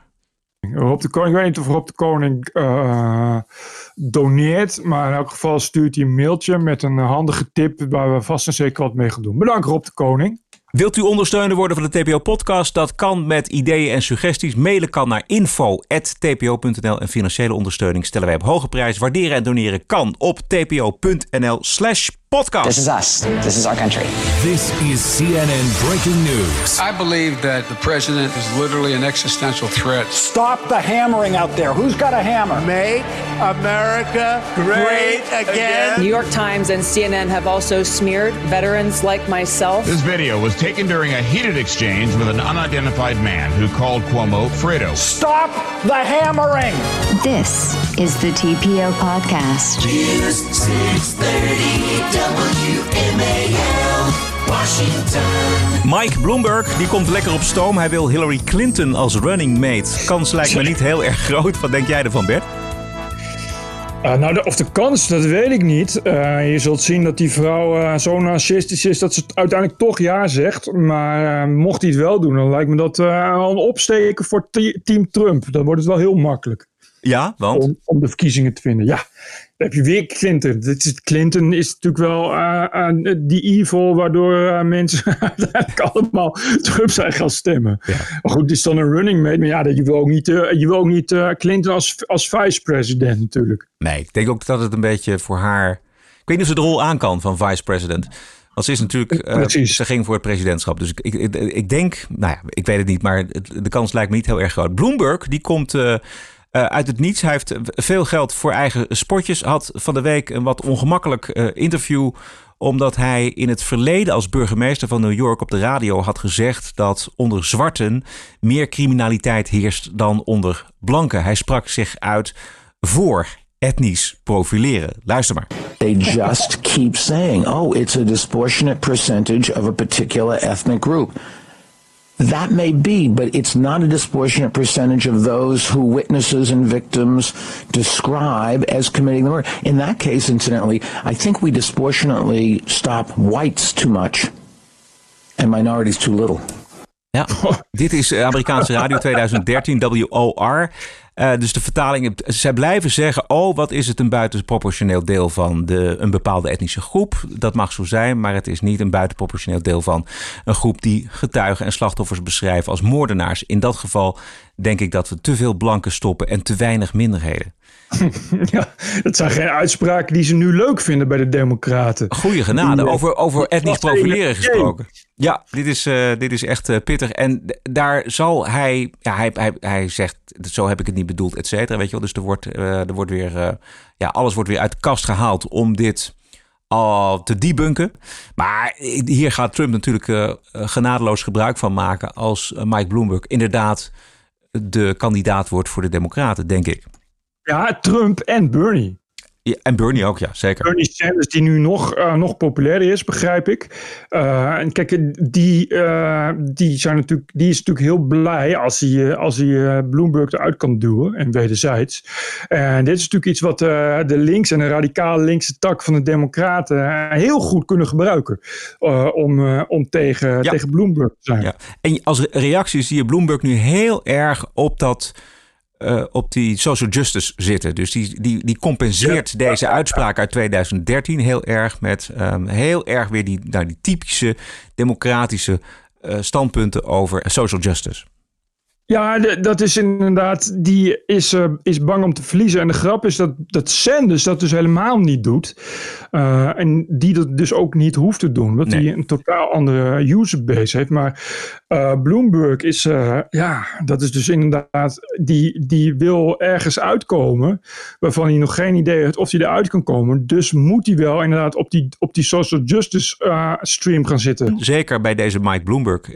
Rob de Koning, ik weet niet of Rob de Koning uh, doneert, maar in elk geval stuurt hij een mailtje met een handige tip waar we vast en zeker wat mee gaan doen. Bedankt Rob de Koning. Wilt u ondersteuner worden van de TPO-podcast? Dat kan met ideeën en suggesties. Mailen kan naar info.tpo.nl en financiële ondersteuning stellen wij op hoge prijs. Waarderen en doneren kan op tpo.nl slash podcast. This is us. This is our country. This is CNN breaking news. I believe that the president is literally an existential threat. Stop the hammering out there. Who's got a hammer? Make America great, again. New York Times and CNN have also smeared veterans like myself. This video was taken during a heated exchange with an unidentified man who called Cuomo Fredo. Stop the hammering. This is the TPO podcast. News 630 WMAL. Washington. Mike Bloomberg die komt lekker op stoom. Hij wil Hillary Clinton als running mate. Kans lijkt me niet heel erg groot. Wat denk jij ervan, Bert? Uh, nou, of de kans, dat weet ik niet. Uh, je zult zien dat die vrouw uh, zo narcistisch is dat ze uiteindelijk toch ja zegt. Maar mocht hij het wel doen, dan lijkt me dat al een opsteken voor team Trump. Dan wordt het wel heel makkelijk. Ja, want? Om, om de verkiezingen te vinden. Ja, dan heb je weer Clinton. Dit is, Clinton is natuurlijk wel die evil waardoor mensen uiteindelijk allemaal Trump zijn gaan stemmen. Ja. Maar goed, het is dan een running mate. Maar ja, je wil ook niet, je wil ook niet Clinton als, als vice-president natuurlijk. Nee, ik denk ook dat het een beetje voor haar... Ik weet niet of ze de rol aan kan van vice-president. Want ze is natuurlijk, uh, ze ging voor het presidentschap. Dus ik, ik, ik, denk, nou ja, ik weet het niet, maar de kans lijkt me niet heel erg groot. Bloomberg, die komt uh, uh, uit het niets. Hij heeft veel geld voor eigen sportjes. Had van de week een wat ongemakkelijk interview omdat hij in het verleden als burgemeester van New York op de radio had gezegd dat onder zwarten meer criminaliteit heerst dan onder blanken. Hij sprak zich uit voor etnisch profileren. Luister maar. They just keep saying, oh, it's a disproportionate percentage of a particular ethnic group. That may be, but it's not a disproportionate percentage of those who witnesses and victims describe as committing the murder. In that case, incidentally, I think we disproportionately stop whites too much and minorities too little. Ja, dit is Amerikaanse radio 2013, WOR. Eh, dus de vertaling, zij blijven zeggen: Oh, wat is het een buitenproportioneel deel van de, een bepaalde etnische groep? Dat mag zo zijn, maar het is niet een buitenproportioneel deel van een groep die getuigen en slachtoffers beschrijven als moordenaars. In dat geval denk ik dat we te veel blanken stoppen en te weinig minderheden. ja, dat zijn geen uitspraken die ze nu leuk vinden bij de Democraten. Goeie genade. Over, over etnisch profileren gesproken. Ja, dit is, eh, dit is echt eh, pittig. En daar zal hij, ja, hij, hij, hij zegt, zo heb ik het niet bedoeld, et cetera. Weet je wel, dus er wordt, eh, er wordt weer, ja, alles wordt weer uit de kast gehaald om dit al te debunken. Maar hier gaat Trump natuurlijk genadeloos gebruik van maken als Mike Bloomberg inderdaad de kandidaat wordt voor de Democraten, denk ik. Ja, Trump en Bernie. Ja, en Bernie ook, ja, zeker. Bernie Sanders, die nu nog, eh, nog populairder is, begrijp ik. Eh, en kijk, die, eh, die, zijn natuurlijk, die is natuurlijk heel blij als hij, als hij Bloomberg eruit kan duwen. En wederzijds. En dit is natuurlijk iets wat de links en de radicale linkse tak van de Democraten heel goed kunnen gebruiken. om, om tegen, tegen Bloomberg te zijn. Ja. En als reactie zie je Bloomberg nu heel erg op dat. Eh, op die social justice zitten. Dus die, die, die compenseert deze uitspraak uit 2013 heel erg met ehm, heel erg weer die, nou, die typische democratische eh, standpunten over social justice. Ja, dat is inderdaad, die is, eh, is bang om te verliezen. En de grap is dat, dat Sanders dat dus helemaal niet doet. En die dat dus ook niet hoeft te doen, omdat hij een totaal andere userbase heeft. Maar eh, Bloomberg is, eh, ja, dat is dus inderdaad, die, die wil ergens uitkomen waarvan hij nog geen idee heeft of hij eruit kan komen. Dus moet hij wel inderdaad op die, op die social justice eh, stream gaan zitten. Zeker bij deze Mike Bloomberg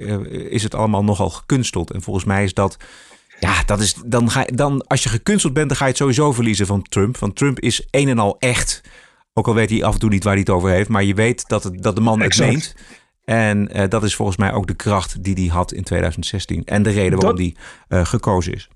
is het allemaal nogal gekunsteld. En volgens mij is dat. Ja, dat is, dan ga, dan, als je gekunsteld bent, dan ga je het sowieso verliezen van Trump. Want Trump is een en al echt. Ook al weet hij af en toe niet waar hij het over heeft. Maar je weet dat, het, dat de man het meent. En eh, dat is volgens mij ook de kracht die hij had in 2016. En de reden waarom hij eh, gekozen is.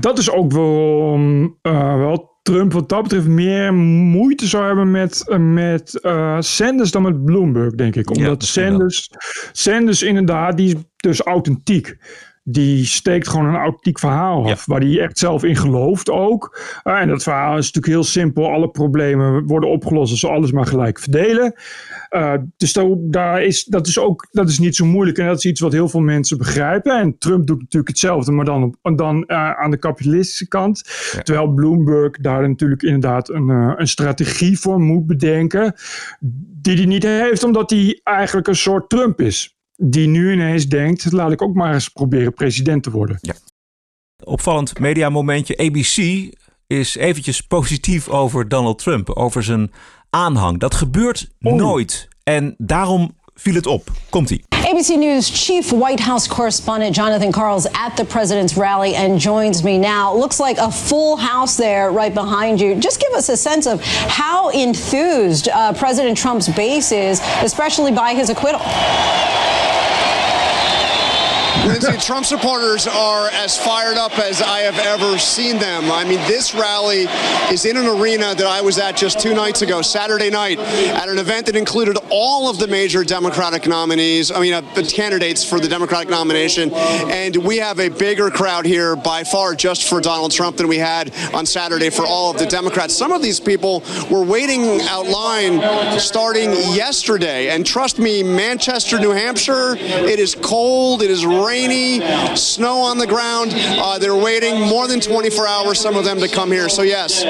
dat is ook waarom eh, wel Trump wat dat betreft meer moeite zou hebben met, met Sanders dan met Bloomberg, denk ik. Omdat Sanders, Sanders inderdaad, die is dus authentiek. Die steekt gewoon een authentiek verhaal af, waar hij echt zelf in gelooft ook. En dat verhaal is natuurlijk heel simpel. Alle problemen worden opgelost als we alles maar gelijk verdelen. Eh, dus daar, daar is, dat is ook dat is niet zo moeilijk. En dat is iets wat heel veel mensen begrijpen. En Trump doet natuurlijk hetzelfde, maar dan, dan eh, aan de kapitalistische kant. Terwijl Bloomberg daar natuurlijk inderdaad een, eh, een strategie voor moet bedenken. Die hij niet heeft, omdat hij eigenlijk een soort Trump is. Die nu ineens denkt, laat ik ook maar eens proberen president te worden. Opvallend mediamomentje. ABC is eventjes positief over Donald Trump. Over zijn aanhang. Dat gebeurt nooit. En daarom viel het op. Komt-ie. ABC News chief White House correspondent Jonathan Karls at the president's rally and joins me now. Looks like a full house there right behind you. Just give us a sense of how enthused uh, President Trump's base is, especially by his acquittal. Lindsay, Trump supporters are as fired up as I have ever seen them. I mean, this rally is in an arena that I was at just two nights ago, Saturday night, at an event that included all of the major Democratic nominees, I mean, uh, the candidates for the Democratic nomination. And we have a bigger crowd here by far just for Donald Trump than we had on Saturday for all of the Democrats. Some of these people were waiting out line starting yesterday. And trust me, Manchester, New Hampshire, it is cold, it is rainy, snow on the ground. Uh, they're waiting more than 24 hours, some of them, to come here. So, yes,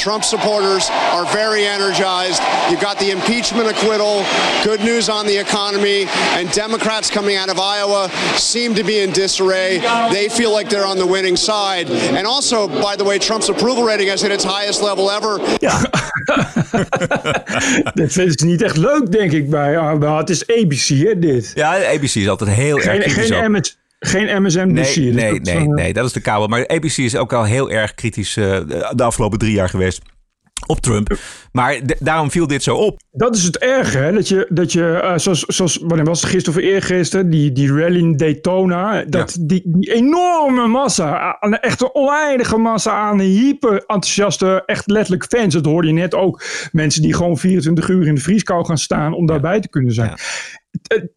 Trump supporters are very energized. You've got the impeachment acquittal, good news on the economy, and Democrats coming out of Iowa seem to be in disarray. They feel like they're on the winning side. And also, by the way, Trump's approval rating has hit its highest level ever. Dat vinden ze niet echt leuk, denk ik. Bij, ah, maar het is ABC, hè, dit. Ja, ABC is altijd heel erg kritisch. geen, geen. Nee, dus nee, dat, nee, nee, dat is de kabel. Maar ABC is ook al heel erg kritisch eh, de afgelopen drie jaar geweest op Trump. Maar daarom viel dit zo op. Dat is het erge, hè? Dat je, dat je eh, zoals, zoals, wanneer was het gisteren of eergisteren, die, die rally in Daytona, dat die, die enorme massa, een oneindige massa aan hyper enthousiaste, echt letterlijk fans. Dat hoorde je net ook. Mensen die gewoon 24 uur in de vrieskou gaan staan om daarbij te kunnen zijn. Eh,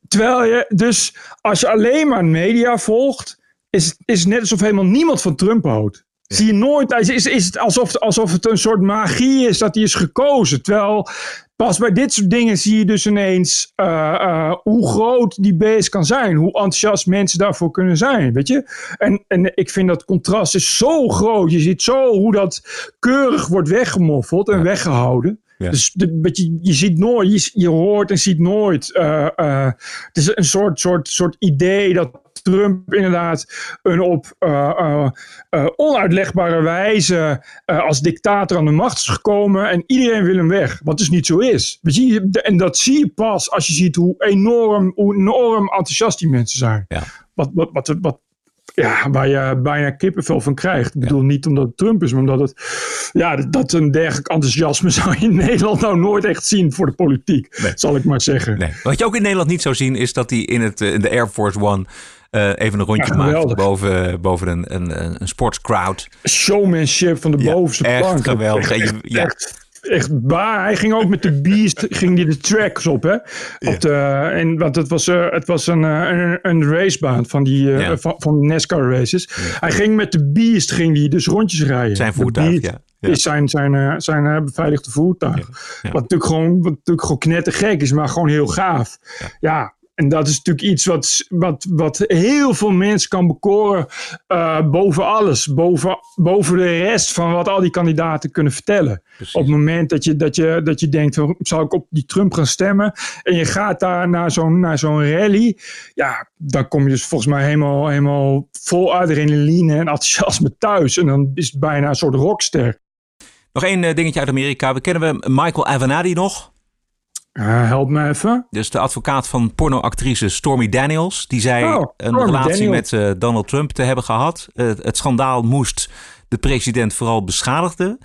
Terwijl je, dus als je alleen maar media volgt, is, is het net alsof helemaal niemand van Trump houdt. Zie je nooit, is, is, is het alsof, alsof het een soort magie is dat hij is gekozen. Terwijl pas bij dit soort dingen zie je dus ineens eh, eh, hoe groot die base kan zijn. Hoe enthousiast mensen daarvoor kunnen zijn, weet je. En, en ik vind dat contrast is zo groot. Je ziet zo hoe dat keurig wordt weggemoffeld en weggehouden. Ja. Dus de, je, je ziet nooit, je, je hoort en ziet nooit. eh, eh, het is een soort, soort, soort idee dat Trump inderdaad een op eh, onuitlegbare wijze als dictator aan de macht is gekomen en iedereen wil hem weg. Wat dus niet zo is. Weet je, je- en dat zie je pas als je ziet hoe enorm, hoe enorm enthousiast die mensen zijn. Wat, wat, wat, wat, ja, waar je bijna kippenvel van krijgt. Ik bedoel niet omdat het Trump is, maar omdat het, ja, dat- een dergelijk enthousiasme zou je in Nederland nou nooit echt zien voor de politiek, zal ik maar zeggen. Nee. Wat je ook in Nederland niet zou zien, is dat hij in, het, in de Air Force One eh, even een rondje Ja, maakt geweldig. boven, boven een, een, een sportscrowd. Showmanship van de bovenste echt plank. geweldig. Echt, ja. echt, echt waar. Hij ging ook met de Beast ging die de tracks op, hè? Op de, en, want het was, eh, het was een, eh, een, een racebaan van die Ja. van, van NASCAR races. Hij ging met de Beast ging die dus rondjes rijden. Zijn voertuig, ja. Ja. Is zijn, zijn, zijn eh, beveiligde voertuig. Wat, natuurlijk gewoon, wat natuurlijk gewoon knettergek is, maar gewoon heel gaaf. Ja. En dat is natuurlijk iets wat, wat, wat heel veel mensen kan bekoren eh, boven alles. Boven, boven de rest van wat al die kandidaten kunnen vertellen. Op het moment dat je, dat je, dat je denkt, van, zal ik op die Trump gaan stemmen? En je gaat daar naar zo'n, naar zo'n rally. Ja, dan kom je dus volgens mij helemaal, helemaal vol adrenaline en enthousiasme thuis. En dan is het bijna een soort rockster. Nog één eh, dingetje uit Amerika. We kennen we Michael Avenatti nog. Eh, help me even. Dus de advocaat van pornoactrice Stormy Daniels. Die zei Oh, een relatie Daniels. met eh, Donald Trump te hebben gehad. Eh, het schandaal moest de president vooral beschadigen.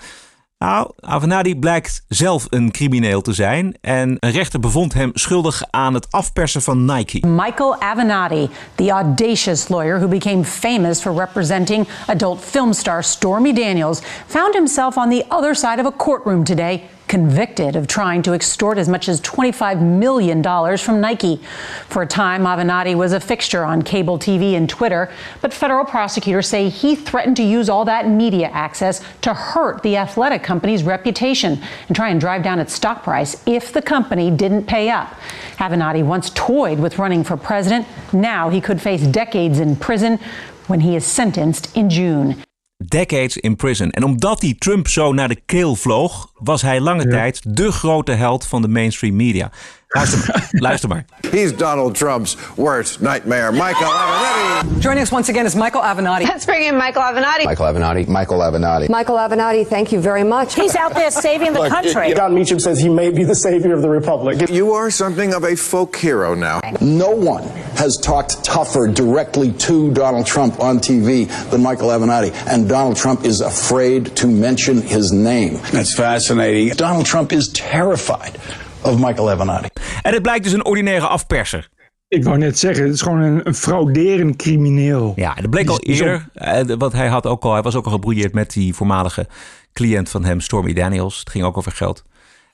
Nou, Avenatti blijkt zelf een crimineel te zijn. En een rechter bevond hem schuldig aan het afpersen van Nike. Michael Avenatti, the audacious lawyer who became famous for representing adult film star Stormy Daniels, found himself on the other side of a courtroom today, convicted of trying to extort as much as $25 million from Nike. For a time, Avenatti was a fixture on cable TV and Twitter, but federal prosecutors say he threatened to use all that media access to hurt the athletic company's reputation and try and drive down its stock price if the company didn't pay up. Avenatti once toyed with running for president. Now he could face decades in prison when he is sentenced in June. Decades in prison. En omdat hij Trump zo naar de keel vloog, was hij lange tijd de grote held van de mainstream media. Luister, luister maar. He's Donald Trump's worst nightmare. Michael Avenatti. Joining us once again is Michael Avenatti. Let's bring in Michael Avenatti. Michael Avenatti. Michael Avenatti. Michael Avenatti, thank you very much. He's out there saving the Look, country. Don Meacham says he may be the savior of the republic. You are something of a folk hero now. No one has talked tougher directly to Donald Trump on TV than Michael Avenatti. And Donald Trump is afraid to mention his name. That's fascinating. Donald Trump is terrified of Michael Avenatti. En het blijkt dus een ordinaire afperser. Ik wou net zeggen, het is gewoon een, een frauderend crimineel. Ja, dat bleek al eerder. eh, Want hij, had ook al, hij was ook al gebrouilleerd met die voormalige cliënt van hem, Stormy Daniels. Het ging ook over geld.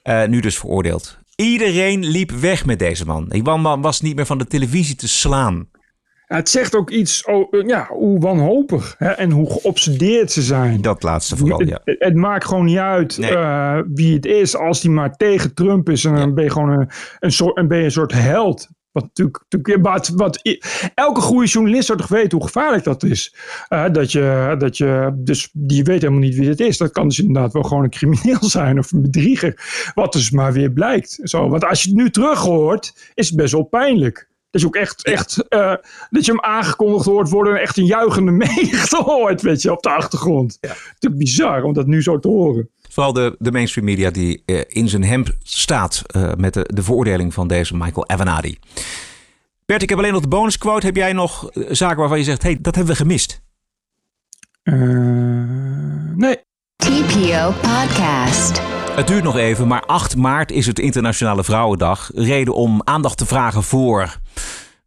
Eh, nu dus veroordeeld. Iedereen liep weg met deze man. Die man was niet meer van de televisie te slaan. Het zegt ook iets over ja, hoe wanhopig hè, en hoe geobsedeerd ze zijn. Dat laatste vooral, ja. Het, het maakt gewoon niet uit eh, wie het is, als die maar tegen Trump is. En dan ben je gewoon een, een, soort, en ben je een soort held. Wat natuurlijk, natuurlijk wat, wat, elke goede journalist zou toch weten hoe gevaarlijk dat is. Eh, dat, je, dat je, dus die weet helemaal niet wie het is. Dat kan dus inderdaad wel gewoon een crimineel zijn of een bedrieger. Wat dus maar weer blijkt. Zo, want als je het nu terug hoort, is het best wel pijnlijk. Dat je ook echt, echt eh, dat je hem aangekondigd hoort worden en echt een juichende menigte hoort, weet je, op de achtergrond. Ja. Natuurlijk bizar om dat nu zo te horen. Vooral de, de mainstream media die eh, in zijn hemd staat eh, met de, de veroordeling van deze Michael Avenatti. Bert, ik heb alleen nog de bonusquote. Heb jij nog zaken waarvan je zegt, hey, dat hebben we gemist? Eh, nee. TPO Podcast. Het duurt nog even, maar 8 maart is het Internationale Vrouwendag. Reden om aandacht te vragen voor.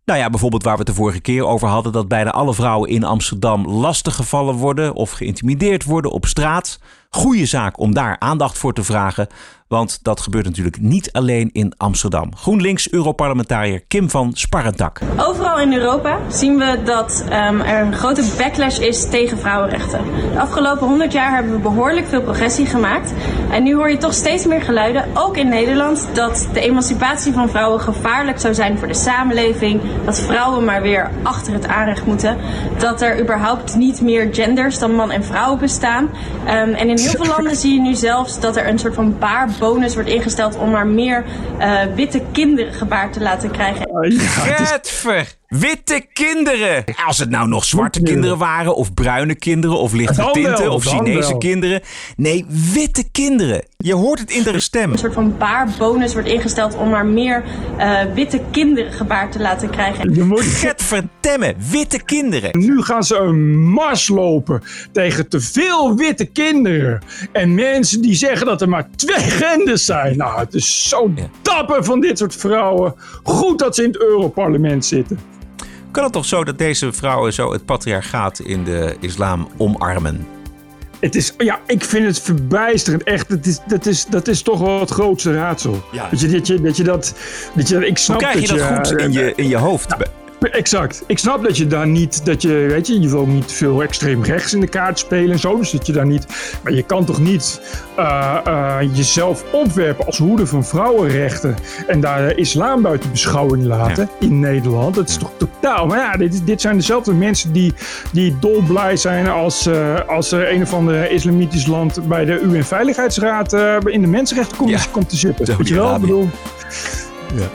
Nou ja, bijvoorbeeld waar we het de vorige keer over hadden: dat bijna alle vrouwen in Amsterdam lastiggevallen worden of geïntimideerd worden op straat. Goeie zaak om daar aandacht voor te vragen. Want dat gebeurt natuurlijk niet alleen in Amsterdam. GroenLinks-Europarlementariër Kim van Sparrentak. Overal in Europa zien we dat um, er een grote backlash is tegen vrouwenrechten. De afgelopen 100 jaar hebben we behoorlijk veel progressie gemaakt. En nu hoor je toch steeds meer geluiden, ook in Nederland, dat de emancipatie van vrouwen gevaarlijk zou zijn voor de samenleving. Dat vrouwen maar weer achter het aanrecht moeten. Dat er überhaupt niet meer genders dan man en vrouw bestaan. Um, en in heel veel landen zie je nu zelfs dat er een soort van baar bonus wordt ingesteld om maar meer uh, witte kinderen gebaard te laten krijgen. Getver! Witte kinderen! Als het nou nog zwarte kinderen waren, of bruine kinderen, of lichte tinten, of Chinese kinderen. Nee, witte kinderen. Je hoort het in de stem. Een soort van baarbonus wordt ingesteld om maar meer uh, witte kinderen gebaard te laten krijgen. Je moet Getverdemme, witte kinderen. Nu gaan ze een mars lopen tegen te veel witte kinderen. En mensen die zeggen dat er maar twee genders zijn. Nou, het is zo dapper van dit soort vrouwen. Goed dat ze in het Europarlement zitten. Kan het toch zo dat deze vrouwen zo het patriarchaat in de islam omarmen? Het is, ja, ik vind het verbijsterend. Echt, dat is, dat is, dat is toch wel het grootste raadsel. Ja. Dat, je, dat, je, dat je dat... Dat je, ik Hoe snap krijg je dat goed in je, in je hoofd? Exact. Ik snap dat je daar niet, dat je, weet je, je wil niet veel extreem rechts in de kaart spelen en zo. Dus dat je daar niet, maar je kan toch niet eh, eh, jezelf opwerpen als hoede van vrouwenrechten en daar de islam buiten beschouwing laten in Nederland. Dat is toch totaal. Maar ja, dit, dit zijn dezelfde mensen die, die dolblij zijn als, eh, als er een of ander islamitisch land bij de UN-veiligheidsraad in de Mensenrechtencommissie komt te zitten. Weet je wel? Ik bedoel,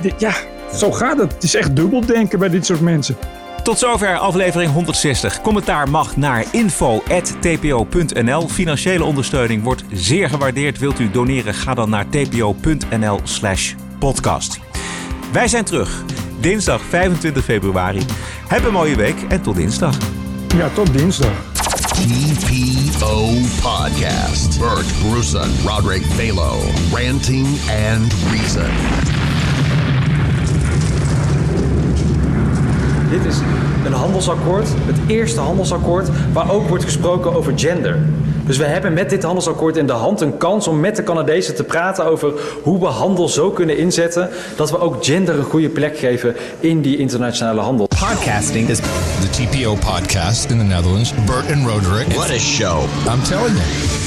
dit- ja, zo gaat het. Het is echt dubbeldenken bij dit soort mensen. Tot zover aflevering 160. Commentaar mag naar info.tpo.nl. Financiële ondersteuning wordt zeer gewaardeerd. Wilt u doneren? Ga dan naar tpo.nl slash podcast. Wij zijn terug dinsdag 25 februari. Heb een mooie week en tot dinsdag. Ja, tot dinsdag. TPO Podcast. Bert Bruson, Roderick Balo. Ranting and Reason. Dit is een handelsakkoord, het eerste handelsakkoord waar ook wordt gesproken over gender. Dus we hebben met dit handelsakkoord in de hand een kans om met de Canadezen te praten over hoe we handel zo kunnen inzetten dat we ook gender een goede plek geven in die internationale handel. Podcasting is the TPO podcast in the Netherlands. Bert and Roderick. What a show. I'm telling you.